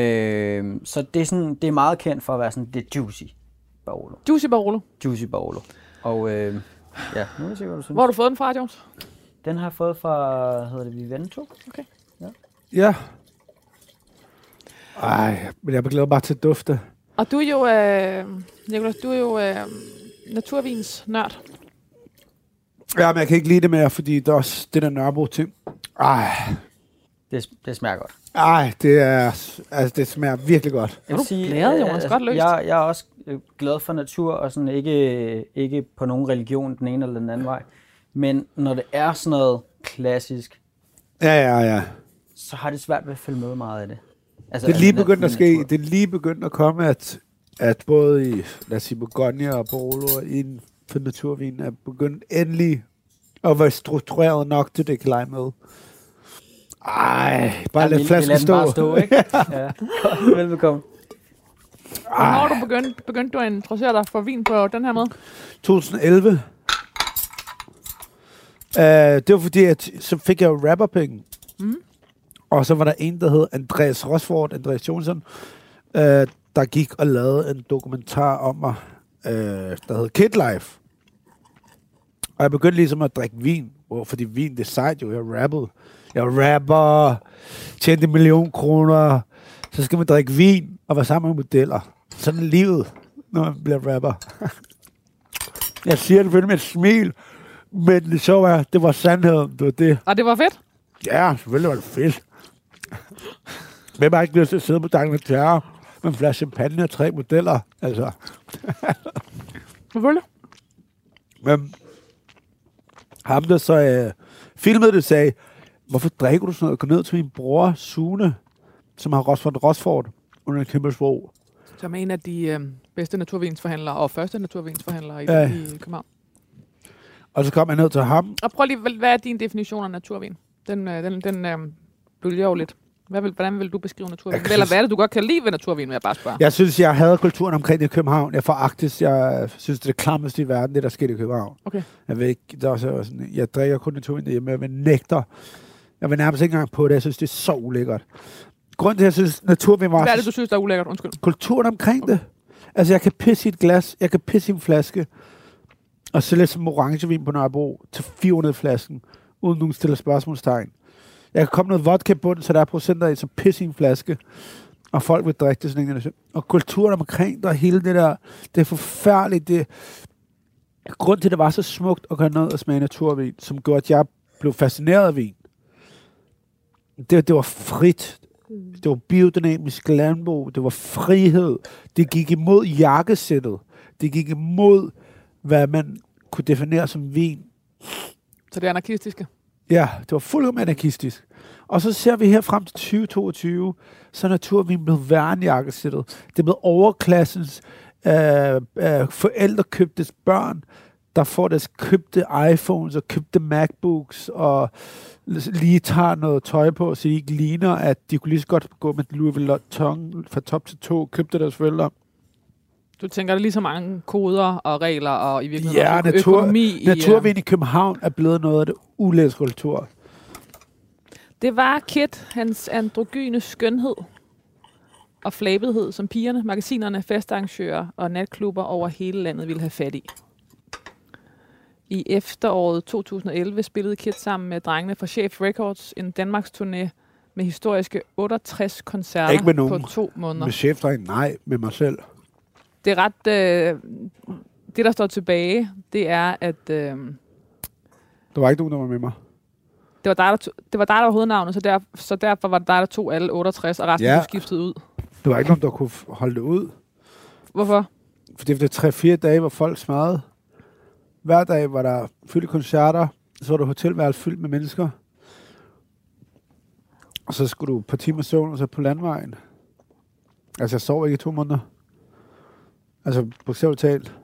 Øh, så det er, sådan, det er meget kendt for at være sådan det juicy Barolo. Juicy Barolo. Juicy Barolo. Og øh, ja, nu vil jeg se, hvad du synes. Hvor har du fået den fra, Jones? Den har jeg fået fra, hedder det Vivento? Ja. Ej, men jeg glæder bare til at dufte. Og du er jo, øh, Nicolas, du er jo øh, naturvins nørd. Ja, men jeg kan ikke lide det mere, fordi det er også det der Nørrebro ting. Ej, Det, det smager godt. ej, det er, altså det smager virkelig godt. Jeg Er du glad, Jonas? Godt løst. Jeg, jeg er også øh, glad for natur, og sådan ikke, ikke på nogen religion den ene eller den anden vej. Men når det er sådan noget klassisk, Ja, ja, ja. så har det svært ved at følge med meget af det. Altså, Det er lige altså, begyndt at ske. natur. Det er lige begyndt at komme, at, at både i, lad os sige, Bourgogne og og inden for naturvin er begyndt endelig at være struktureret nok til, det med. Ej, bare Ja, lad flasken stå. bare stå, ikke? ja. Velbekomme. Hvornår du begyndt, begyndte du at interessere dig for vin på den her måde? 2011. Uh, det var fordi, at så fik jeg jo rapperpenge. Mm. Og så var der en, der hed Andreas Rosford, Andreas Jonsson, uh, der gik og lavede en dokumentar om mig, uh, der hed Kid Life. Og jeg begyndte ligesom at drikke vin, hvor- fordi vin, det er sejt jo, jeg rappede. Jeg rapper, tjente en million kroner, så skal man drikke vin og være sammen med modeller. Sådan er livet, når man bliver rapper. Jeg siger det selvfølgelig med et smil, men det sjove er, det var sandheden. Det var det. Og det var fedt. Ja, selvfølgelig var det fedt. Hvem har ikke lyst til at sidde på D'Angleterre med en flaske champagne og tre modeller? Altså, Selvfølgelig. men ham, der så øh, filmede det, sagde, hvorfor drikker du sådan noget? Gå ned til min bror, Sune, som har Rosford Rosford under en kæmpe sprog. Som er en af de øh, bedste naturvinsforhandlere og første naturvinsforhandlere i, Ja. i København. Og så kom jeg ned til ham. Og prøv lige, hvad- er din definition af naturvin? Den, øh, den, den øh, bølger jo lidt. Hvad vil, hvordan vil du beskrive naturvin? Jeg Eller synes- hvad er det, du godt kan lide ved naturvin, vil jeg bare spørge? Jeg synes, jeg havde kulturen omkring det i København. Jeg foragtes. Jeg synes, det er det klammeste i verden, det der skete i København. Okay. Jeg ved ikke, der er også sådan, jeg drikker kun naturvin hjemme, jeg vil nægter. Jeg vil nærmest ikke engang på det. Jeg synes, det er så ulækkert. Grunden til, at jeg synes, naturvin var Hvad er det, så- du synes, der er ulækkert? Undskyld. kulturen omkring det. Altså, jeg kan pisse i et glas, jeg kan pisse i en flaske, og sælge som orangevin på Nørrebro til 400 flasken, uden nogen stiller spørgsmålstegn. Jeg kan komme noget vodka på den, så der er procenter i, så pisse i en flaske, og folk vil drikke det sådan en. Og kulturen omkring der, hele det der, det er forfærdeligt. Det, grund til, at det var så smukt at gøre noget og smage naturvin, som gjorde, at jeg blev fascineret af vin. Det, det var frit. Det var biodynamisk landbrug. Det var frihed. Det gik imod jakkesættet. Det gik imod, hvad man kunne definere som vin. Så det er anarkistiske. Ja, det var fuldkommen anarkistisk. Og så ser vi her frem til 2022, så er naturvin blevet værre. Det er blevet overklassens øh, øh, forældrekøbtes børn, der får deres købte iPhones og købte MacBooks og lige tager noget tøj på, så de ikke ligner, at de kunne lige så godt gå med Louis Vuitton fra top til to, købte deres forældre. Du tænker, der er lige så mange koder og regler og i virkeligheden Ja, natur- økonomi i... øh, i København er blevet noget af det ulæst kultur. Det var Kit, hans androgyne skønhed og flabethed, som pigerne, magasinerne, festarrangører og natklubber over hele landet ville have fat i. I efteråret 2011 spillede Kit sammen med drengene fra Chef Records en Danmarks turné med historiske 68 koncerter Ikke med nogen. på to måneder. Med chefdrengen? Nej, med mig selv. Det er ret... Øh, det, der står tilbage, det er, at øh, Der var ikke nogen, der var med mig. det, var dig, der tog, det var dig, der var hovednavnet, så, der, så derfor var det dig, der tog alle 68, og resten Ja. blev skiftet ud. Der var ikke nogen, der kunne holde det ud. Hvorfor? For det var 3-4 dage, hvor folk smadrede. Hver dag var der fyldte koncerter. Så var der hotelværelse fyldt med mennesker. Og så skulle du på timer søvn, og så på landvejen. Altså, jeg sov ikke i to måneder. Altså, bogstaveligt talt.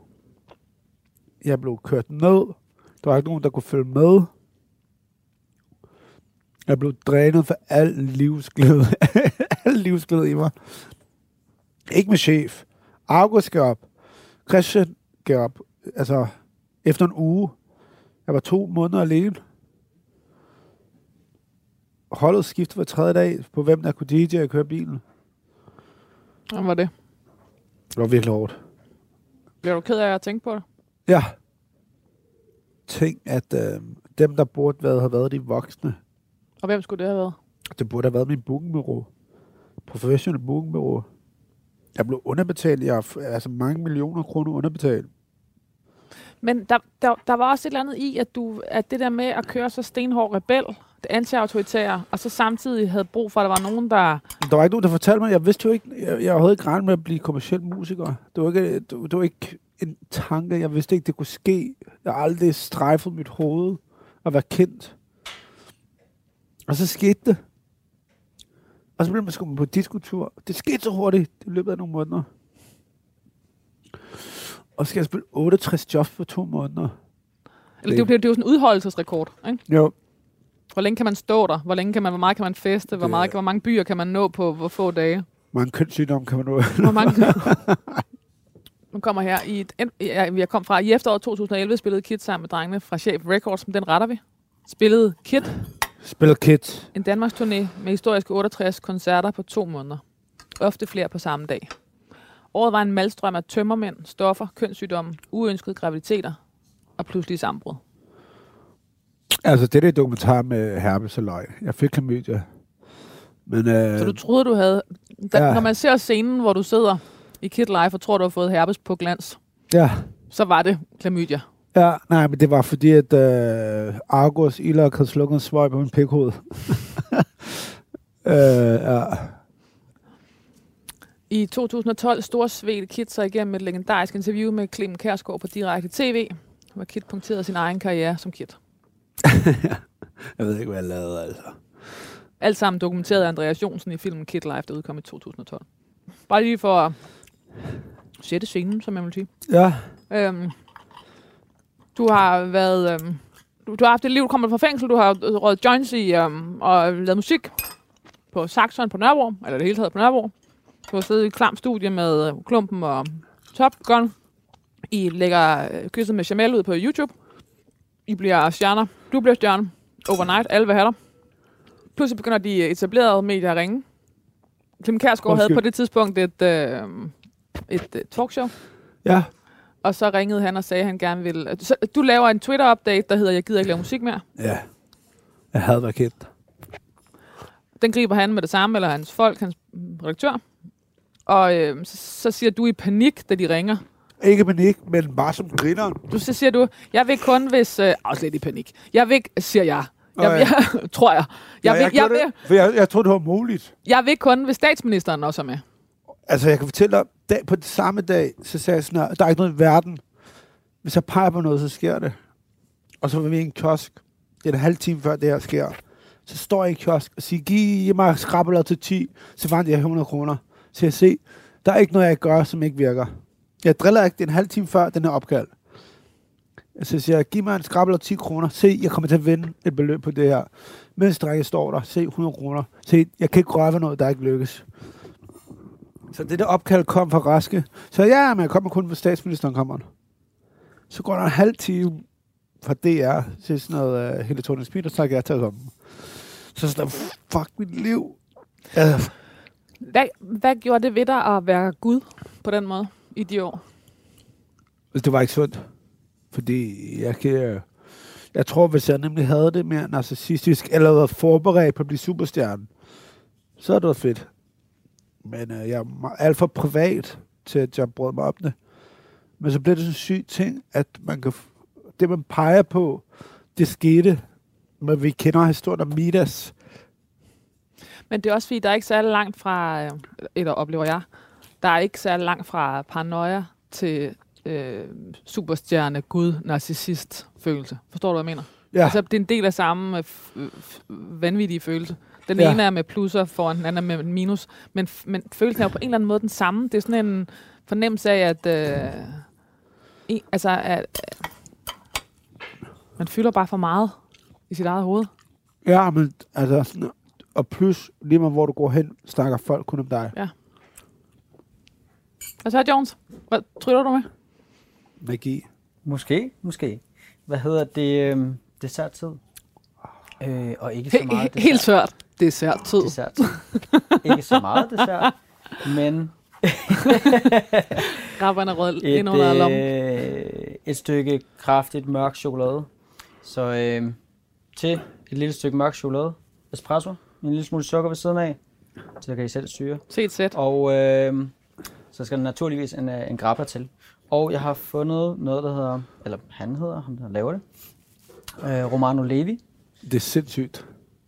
Jeg blev kørt ned. Der var ikke nogen, der kunne følge med. Jeg blev drænet for al livsglæde. al livsglæde i mig. Ikke med chef. August gav op. Christian gav op. Altså, efter en uge. Jeg var to måneder alene. Holdet skiftede hver tredje dag på, hvem der kunne DJ og køre bilen. Hvad var det? Det var virkelig hårdt. Bliver du ked af at tænke på det? Ja. Tænk, at øh, dem, der burde være, have været de voksne, Og hvem skulle det have været? det burde have været min bookingbureau. Professionel bookingbureau. Jeg blev underbetalt. Jeg har altså mange millioner kroner underbetalt. Men der, der, der var også et eller andet i, at, du, at det der med at køre så stenhård rebel, det anti-autoritære, og så samtidig havde brug for, at der var nogen, der... Der var ikke nogen, der fortalte mig, jeg vidste jo ikke, jeg, jeg havde ikke regnet med at blive kommersiel musiker. Det var ikke, det, det var ikke en tanke, jeg vidste ikke, det kunne ske. Jeg har aldrig strejfet mit hoved at være kendt. Og så skete det. Og så blev man sgu på diskotur. Det skete så hurtigt i løbet af nogle måneder. Og så skal jeg spille 68 jobs på to måneder. Eller det, er jo- det, er jo sådan en udholdelsesrekord, ikke? Jo. Hvor længe kan man stå der? Hvor, længe kan man, hvor meget kan man feste? Hvor, meget, hvor mange byer kan man nå på hvor få dage? Mange kønssygdomme kan man nå. Hvor mange... Nu kommer her i et, ja, jeg kom fra i efteråret 2011 spillede Kit sammen med drengene fra Chef Records, men den retter vi. Spillede Kit Spiller kids. en Danmarks turné med historiske 68 koncerter på to måneder. Ofte flere på samme dag. Året var en malstrøm af tømmermænd, stoffer, kønssygdomme, uønskede graviditeter og pludselig sammenbrud. Altså, det er dokumentar med herpes og løg. Jeg fik klamydia. Men, øh, Så du troede, du havde... Da, ja. Når man ser scenen, hvor du sidder i Kit Life og tror, du har fået herpes på glans, ja, så var det klamydia. ja, nej, men det var fordi, at øh, Argus Ilok havde slukket en svøj på min pikhoved. øh, ja. I 2012 storsvedte Kit sig igennem et legendarisk interview med Clemen Kærsgaard på Direkte TV, hvor Kit punkterede sin egen karriere som Kit. Jeg ved ikke, hvad jeg lavede, altså. Alt sammen dokumenteret af Andreas Jonsen i filmen Kid Life, der udkom i 2012. Bare lige for at sætte scenen, som jeg vil sige. Ja, Øhm, du har været... Øhm, du, du har haft et liv, du kommer fra fængsel, du har røget joints i øhm, og lavet musik på Saxon på Nørrebro, eller det hele taget på Nørrebro. Du har siddet i et klam studie med øh, Klumpen og Top Gun. I lægger øh, kysset med Jamel ud på YouTube. I bliver stjerner. Du bliver stjerne. Overnight. Alle vil have dig. Pludselig begynder de etablerede medier at ringe. Clem Kærsgaard havde på det tidspunkt et, øh, et øh, talkshow. ja. Og så ringede han og sagde, at han gerne ville... Så, du laver en Twitter-update, der hedder, jeg gider ikke lave musik mere. Ja. Jeg havde været kendt. Den griber han med det samme, eller hans folk, hans redaktør. Og øh, så, så siger du i panik, da de ringer. Ikke panik, men bare som grineren. Du, så siger du, jeg vil kun hvis... Øh, også lidt i panik. Jeg vil, siger jeg. Jeg, ja. jeg, tror jeg. Jeg, vil, jeg, gjorde vil, det, for jeg, jeg troede, det var muligt. jeg vil kun, hvis statsministeren også er med. Altså, jeg kan fortælle dig, dag, på den samme dag, så sagde jeg sådan her, der er ikke noget i verden. Hvis jeg peger på noget, så sker det. Og så var vi i en kiosk. Det er en halv time før det her sker. Så står jeg i en kiosk og siger, giv mig skrabeller til 10, så fandt jeg 100 kroner. Så jeg se, der er ikke noget, jeg gør, som ikke virker. Jeg driller ikke, det er en halv time før den her opkald. Altså, så siger giv mig en skrabeller 10 kroner. Se, jeg kommer til at vinde et beløb på det her. Mens drengen står der, se 100 kroner. Se, jeg kan ikke røre ved noget, der ikke lykkes. Så det der opkald kom fra Raske. Så ja, men jeg kommer kun, hvis statsministeren kommer. Så går der en halv time fra DR til sådan noget uh, Helle Thorning Peter, så jeg til sammen. Så sådan, fuck mit liv. Uh. Hvad, hvad gjorde det ved dig at være Gud på den måde i de år? Altså, det var ikke sundt. Fordi jeg kan... Jeg tror, hvis jeg nemlig havde det mere narcissistisk, eller været forberedt på at blive superstjerne, så havde det fedt. Men øh, jeg er alt for privat til, at jeg brød mig om det. Men så bliver det sådan en syg ting, at man kan... Det, man peger på, det skete. Men vi kender historien om Midas. Men det er også fordi, der er ikke særlig langt fra, øh, eller oplever jeg, der er ikke særlig langt fra paranoia til øh, superstjerne, gud, narcissist følelse. Forstår du, hvad jeg mener? Ja, Altså, det er en del af samme øh, vanvittige følelse. Den Ja. ja. ene er med plusser foran, den anden er med minus. Men, men følelsen er jo på en eller anden måde den samme. Det er sådan en fornemmelse af, at... Øh, en, altså, at, øh, man fylder bare for meget i sit eget hoved. ja men altså... Og plus, lige meget hvor du går hen, snakker folk kun om dig. Hvad så, Jones? Hvad tryller du med? Magi. Måske, måske. Hvad hedder det? Øh, desserttid. Øh, og ikke så meget dessert. Helt er svært tid. dessert. ikke så meget dessert, men Grabberne rød et, ind under lommen. øh, et stykke kraftigt mørk chokolade. Så øh, til et lille stykke mørk chokolade, espresso, en lille smule sukker ved siden af, så kan I selv styre. Se et sæt. Og øh, så skal der naturligvis en, øh, en grappa til. Og jeg har fundet noget, der hedder, eller han hedder, ham der laver det, øh, Romano Levi. Det er sindssygt.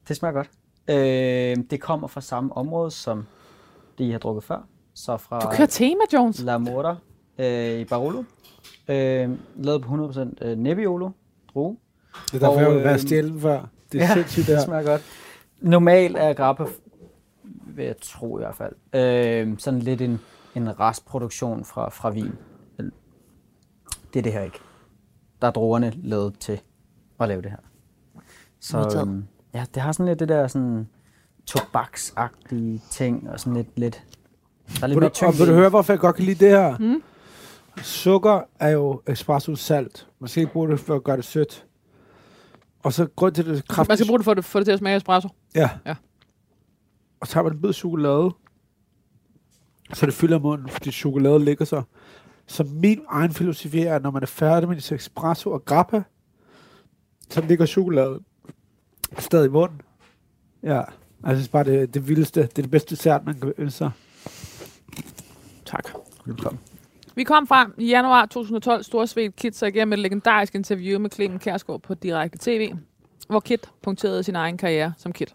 Det smager godt. Øh, det kommer fra samme område, som det, I har drukket før. Så fra Du kører tema, Jones. La Morta øh, i Barolo. Øh, lavet på 100% øh, Nebbiolo drue. Det er derfor, Og, jeg vil være øhm, stjælen før. Det er ja, sindssygt, det det smager godt. Normalt er grappa, vil jeg tro i hvert fald, øh, sådan lidt en, en restproduktion fra, fra vin. Det er det her ikke. Der er druerne lavet til at lave det her. Så øhm, ja, det har sådan lidt det der sådan tobaksagtige ting, og sådan lidt, lidt der er lidt Vil mere du, og tyngde vil du høre, hvorfor jeg godt kan lide det her? Mm. Sukker er jo espresso salt. Man skal ikke bruge det for at gøre det sødt. Og så grund til, at det er Man kraftigt... skal bruge det for, det, for det til at smage espresso. Ja. Ja. Og så har man en bid chokolade. Så det fylder munden, fordi chokolade ligger så. Så min egen filosofi er, at når man er færdig med sin espresso og grappa, så ligger chokolade stadig i munden. Ja, altså jeg synes bare, det, det vildeste, det er det bedste dessert, man kan ønske sig. Tak. Velkommen. Vi kom frem i januar 2012, Storsvedt Kit sig igennem et legendarisk interview med Clemen Kærsgaard på Direkte TV, hvor Kit punkterede sin egen karriere som Kit.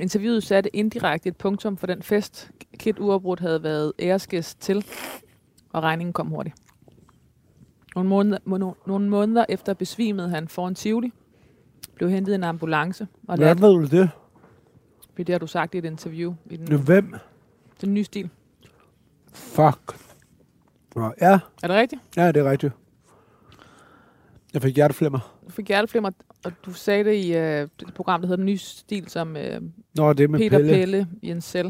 Interviewet satte indirekte et punktum for den fest, Kit uafbrudt havde været æresgæst til, og regningen kom hurtigt. Nogle måneder, må- nogle måneder efter besvimede han foran Tivoli, blev hentet i en ambulance, og lærte, ved du det? det har du sagt i et interview i den, Nu, hvem? den nye stil. Fuck. Nå, ja, Er det rigtigt? ja, det er rigtigt. Jeg fik hjerteflimmer. Du fik hjerteflimmer, og du sagde det i øh, det program, der hedder Den Nye Stil, som øh, Nå, det er med Peter Pelle. Pelle. i en cell.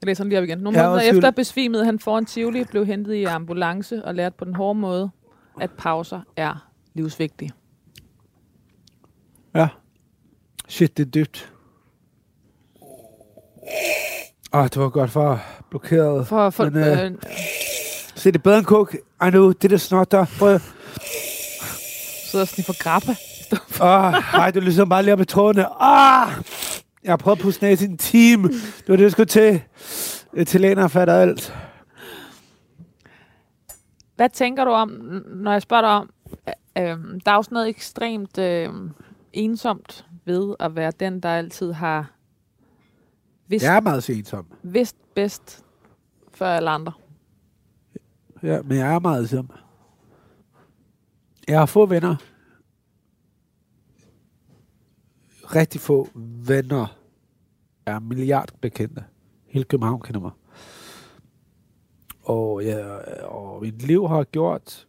Jeg læser den lige op igen. Nogle Ja, måneder efter besvimede han foran Tivoli, blev hentet i ambulance og lærte på den hårde måde, at pauser er livsvigtige. Ja. Shit, det er dybt. Åh, det var godt for blokeret. For, for, Men, øh, øh, Se, det er bedre end kok. I know, det der snot der. Prøv. Sidder og sniffer grappa. Åh, nej, du lyser bare lige op i trådene. Ah! Jeg har prøvet at pusse næse i en time. Det var det, jeg skulle til. Italiener fatter alt. Hvad tænker du om, når jeg spørger dig om, øh, der er jo sådan noget ekstremt øh, ensomt ved at være den, der altid har vidst, Jeg er meget sensom. vidst bedst før alle andre. Ja, men jeg er meget ensom. Jeg har få venner. Rigtig få venner. Jeg er milliard bekendte. Hele København kender mig. Og, ja, og mit liv har gjort,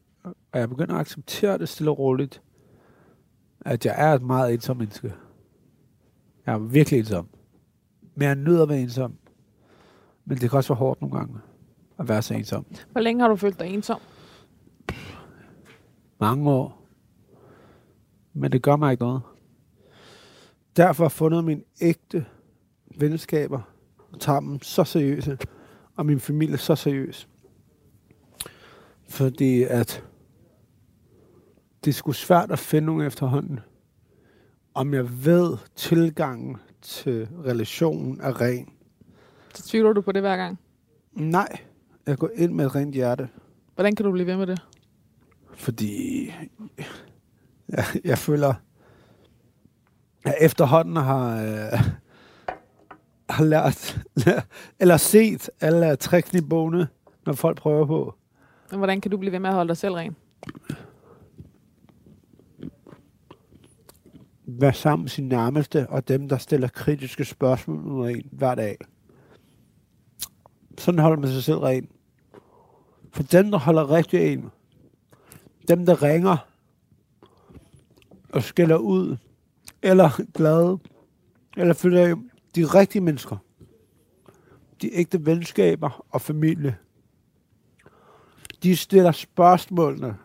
at jeg begynder at acceptere det stille og roligt, at jeg er et meget ensom menneske. Jeg er virkelig ensom. Men jeg nyder at være ensom. Men det kan også være hårdt nogle gange at være så ensom. Hvor længe har du følt dig ensom? Mange år. Men det gør mig ikke noget. derfor fundet mine ægte venskaber, og tager dem så seriøse, og min familie så seriøs. Fordi at det sgu svært at finde nogen efterhånden. Om jeg ved, tilgangen til relationen er ren. Så tvivler du på det hver gang. Nej, jeg går ind med et rent hjerte. Hvordan kan du blive ved med det? Fordi jeg, jeg føler, at efterhånden har, øh, har lært, eller set alle tricksene i bogene, når folk prøver på. Men hvordan kan du blive ved med at holde dig selv ren? Være sammen med sine nærmeste, og dem, der stiller kritiske spørgsmål under en hver dag. Sådan holder man sig selv ren. For dem, der holder rigtig en, dem, der ringer og skælder ud, eller glade, eller føler de rigtige mennesker. De ægte venskaber og familie. De stiller spørgsmålene,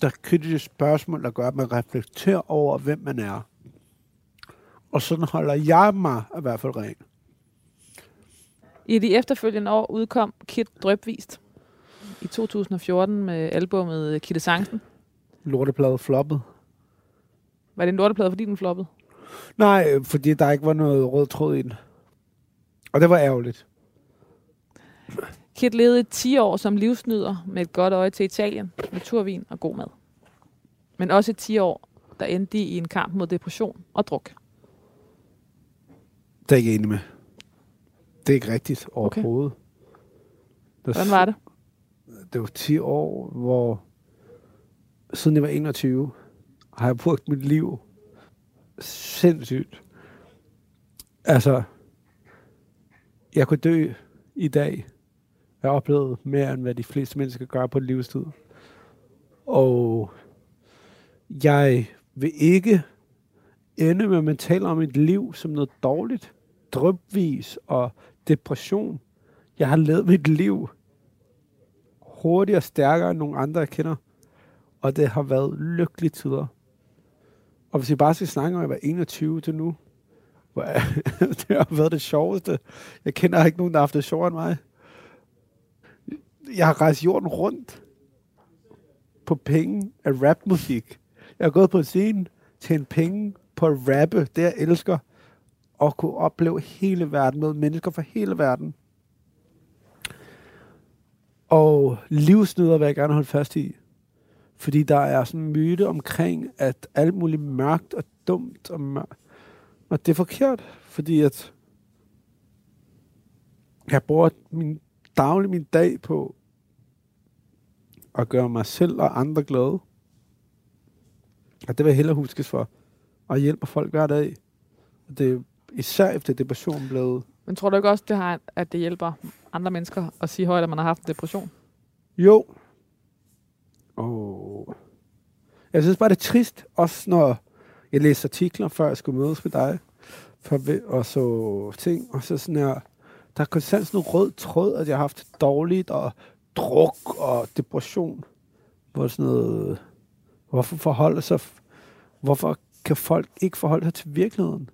der er kritiske spørgsmål, der gør, at man reflekterer over, hvem man er. Og sådan holder jeg mig i hvert fald ren. I de efterfølgende år udkom Kit Drøbvist i 2014 med albumet Kitte Sangsen. Lorteplade floppet. Var det en lorteplade, fordi den floppede? Nej, fordi der ikke var noget rød tråd i den. Og det var ærgerligt. Kit levede 10 år som livsnyder med et godt øje til Italien, naturvin og god mad. Men også 10 år, der endte i en kamp mod depression og druk. Det er jeg ikke enig med. Det er ikke rigtigt overhovedet. Okay. Hvordan var det? Det var 10 år, hvor siden jeg var 21, har jeg brugt mit liv sindssygt. Altså, jeg kunne dø i dag. Jeg har oplevet mere, end hvad de fleste mennesker gør på et livstid. Og jeg vil ikke ende med, at man taler om et liv som noget dårligt, drøbvis og depression. Jeg har levet mit liv hurtigere og stærkere end nogen andre, jeg kender. Og det har været lykkelige tider. Og hvis vi bare skal snakke om, at jeg var 21 til nu, hvor det har været det sjoveste. Jeg kender ikke nogen, der har haft det sjovere end mig. Jeg har rejst jorden rundt på penge af rapmusik. Jeg har gået på scenen til en penge på at rappe, det jeg elsker, og kunne opleve hele verden med mennesker fra hele verden. Og livsnyder vil jeg gerne holde fast i. Fordi der er sådan en myte omkring, at alt muligt mørkt og dumt og mørkt. Og det er forkert, fordi at jeg bruger min daglig min dag på at gøre mig selv og andre glade. Og det vil jeg hellere huskes for. Og hjælper folk hver dag. Og det er især efter depression blevet... Men tror du ikke også, det har, at det hjælper andre mennesker at sige højt, at man har haft en depression? Jo. Og jeg synes bare, det er trist, også når jeg læste artikler, før jeg skulle mødes med dig, for, og så ting, og så sådan her, der er konstant sådan en rød tråd, at jeg har haft dårligt, og druk og depression. Hvor sådan noget, hvorfor forholde sig, hvorfor kan folk ikke forholde sig til virkeligheden?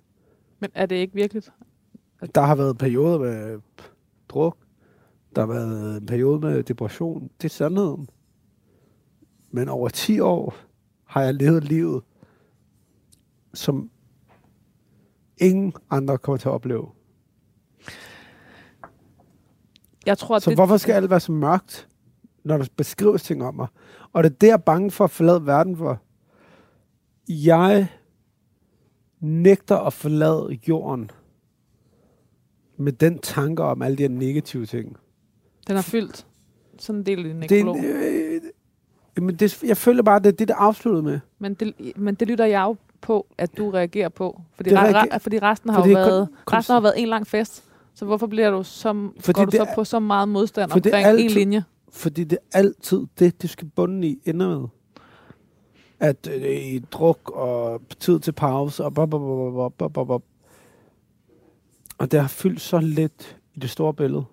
Men er det ikke virkeligt? Der har været perioder med druk, der har været en periode med depression. Det er sandheden. Men over 10 år har jeg levet livet, som ingen andre kommer til at opleve. Jeg tror, så det... hvorfor skal alt være så mørkt, når der beskrives ting om mig? Og det er det, jeg er bange for at forlade verden for. Jeg nægter at forlade jorden med den tanke om alle de her negative ting. Den har fyldt sådan en del i nekrolog. Det, øh, men det, jeg føler bare, at det er det, der afsluttede med. Men det, men det lytter jeg jo på, at du reagerer på. Fordi, det reagerer, fordi resten har fordi jo været, kun, resten har været en lang fest. Så hvorfor bliver du som, fordi går du så er, på så meget modstand omkring altid, en linje? Fordi det er altid det, det skal bunden i ender med. At øh, i druk og tid til pause og bop, bop, bop, bop, bop, bop. Og det har fyldt så lidt i det store billede.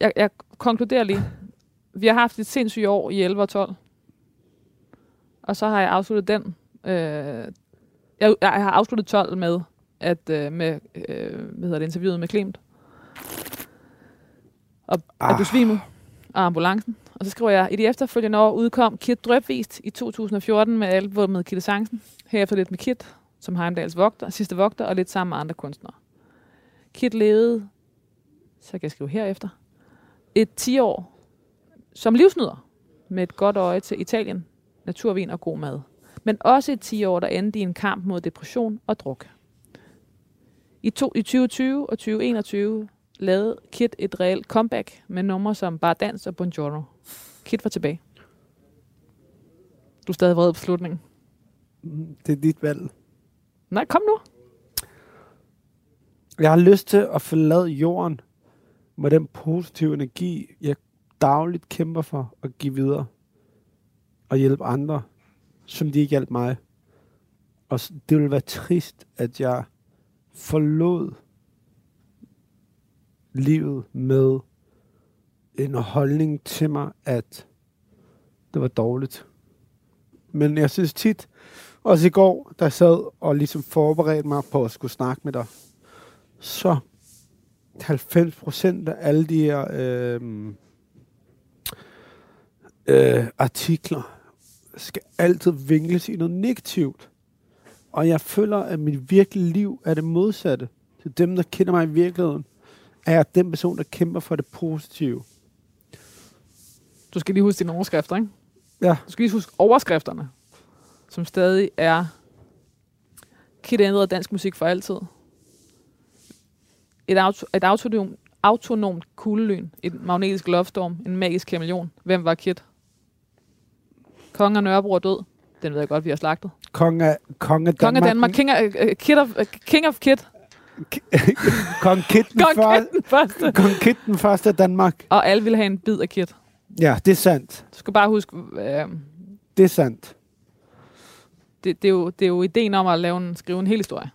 Jeg, jeg konkluderer lige. Vi har haft et sindssygt år i 11 og 12. Og så har jeg afsluttet den øh, Jeg, jeg har afsluttet 12 med, at, øh, med øh, hvad hedder det, interviewet med Clemt. Og ah. at du svimede og ambulancen. Og så skriver jeg, i de efterfølgende år udkom Kit Drøbvist i 2014 med albumet Kitte Sancen. Herefter lidt med Kit, som Heimdals vogter, sidste vogter, og lidt sammen med andre kunstnere. Kit levede, så kan jeg skrive herefter, et 10 år som livsnyder med et godt øje til Italien, naturvin og god mad. Men også et 10 år, der endte i en kamp mod depression og druk. I, to, I 2020 og 2021 lavede Kit et reelt comeback med numre som Bar Dans og Buongiorno. Kit var tilbage. Du er stadig vred på slutningen. Det er dit valg. Nej, kom nu. Jeg har lyst til at forlade jorden med den positive energi, jeg dagligt kæmper for at give videre og hjælpe andre, som de ikke hjalp mig. Og det ville være trist, at jeg forlod livet med en holdning til mig, at det var dårligt. Men jeg synes tit, også i går, der sad og ligesom forberedte mig på at skulle snakke med dig, så 90 procent af alle de her øh, øh, artikler skal altid vinkles i noget negativt. Og jeg føler, at mit virkelige liv er det modsatte. Til dem, der kender mig i virkeligheden, er jeg den person, der kæmper for det positive. Du skal lige huske dine overskrifter, ikke? Ja. Du skal lige huske overskrifterne, som stadig er Kit ændrede dansk musik for altid. Et, auto, et autonom, autonomt kuglelyn, et magnetisk loftstorm, en magisk kameleon. Hvem var Kit? Kongen af Nørrebro er død. Den ved jeg godt, vi har slagtet. Kong af, kong af Kong af Danmark, King of, uh, Kid of, uh, King of Kit. Kong Kit den, Kong Kit den første. Kong Kit den første af Danmark. Og alle ville have en bid af Kit. Ja, det er sandt. Du skal bare huske, øh, Det er sandt. det, det, er jo, det er jo ideen om at lave en, skrive en hel historie.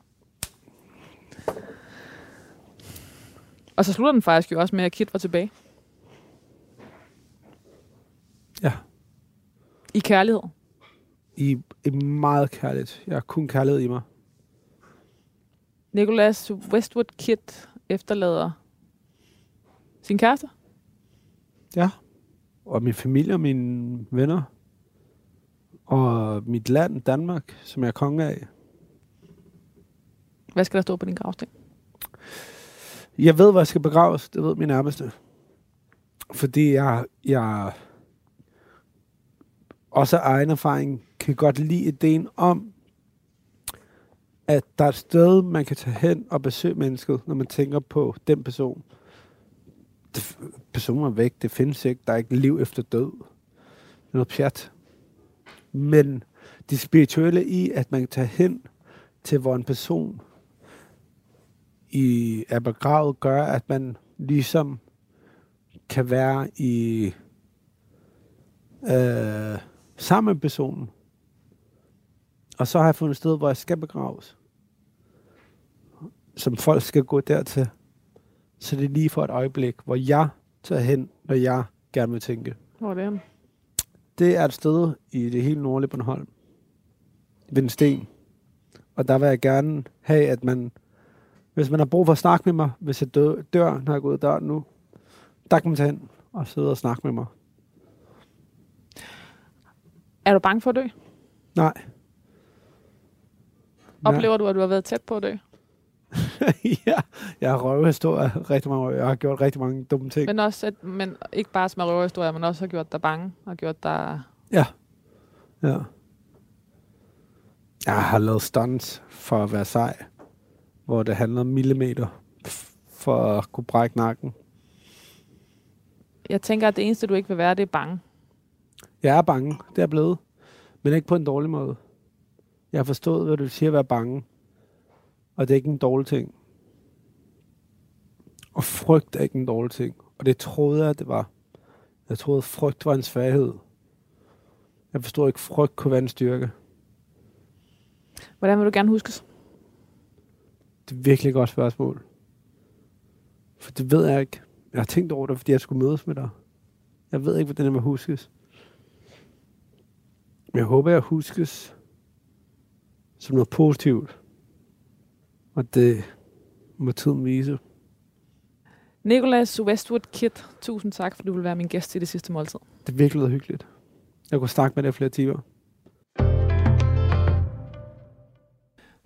Og så slutter den faktisk jo også med, at Kit var tilbage. Ja. I kærlighed. I, I meget kærligt. Jeg har kun kærlighed i mig. Nicholas Westwood Kit efterlader sin kæreste. Ja. Og min familie og mine venner. Og mit land, Danmark, som jeg er konge af. Hvad skal der stå på din gravsten? Jeg ved, hvor jeg skal begraves. Det ved min nærmeste. Fordi jeg, jeg også af egen erfaring kan godt lide ideen om, at der er et sted, man kan tage hen og besøge mennesket, når man tænker på den person. Det, personen er væk. Det findes ikke. Der er ikke liv efter død. Det er noget pjat. Men det spirituelle i, at man kan tage hen til, hvor en person i er begravet, gør, at man ligesom kan være i øh, sammen med personen. Og så har jeg fundet et sted, hvor jeg skal begraves. Som folk skal gå dertil. Så det er lige for et øjeblik, hvor jeg tager hen, når jeg gerne vil tænke. Hvor er det? Det er et sted i det hele nordlige Bornholm. Ved en sten. Og der vil jeg gerne have, at man, hvis man har brug for at snakke med mig, hvis jeg dør, dør når jeg går ud af døren nu, der kan man tage hen og sidde og snakke med mig. Er du bange for at dø? Nej. Oplever du, at du har været tæt på at dø? ja, jeg har røvehistorier rigtig mange. Jeg har gjort rigtig mange dumme ting. Men, også, at, men ikke bare som røverhistorier, men også har gjort dig bange, og gjort dig... Ja. Ja. Jeg har lavet stunts for at være sej, hvor det handler om millimeter for at kunne brække nakken. Jeg tænker, at det eneste, du ikke vil være, det er bange. Jeg er bange, det er blevet. Men ikke på en dårlig måde. Jeg har forstået, hvad det vil sige at være bange. Og det er ikke en dårlig ting. Og frygt er ikke en dårlig ting. Og det troede jeg, det var. Jeg troede, frygt var en svaghed. Jeg forstod ikke, frygt kunne være en styrke. Hvordan vil du gerne huskes? Det er virkelig et godt spørgsmål. For det ved jeg ikke. Jeg har tænkt over det, fordi jeg skulle mødes med dig. Jeg ved ikke, hvordan jeg vil huskes. Men jeg håber, jeg huskes som noget positivt. Og det må tiden vise. Nicholas Westwood Kid, tusind tak, fordi du vil være min gæst i det sidste måltid. Det virkelig hyggeligt. Jeg kunne snakke med dig flere timer.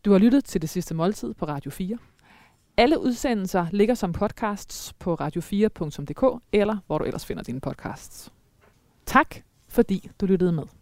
Du har lyttet til det sidste måltid på Radio 4. Alle udsendelser ligger som podcasts på radio4.dk eller hvor du ellers finder dine podcasts. Tak, fordi du lyttede med.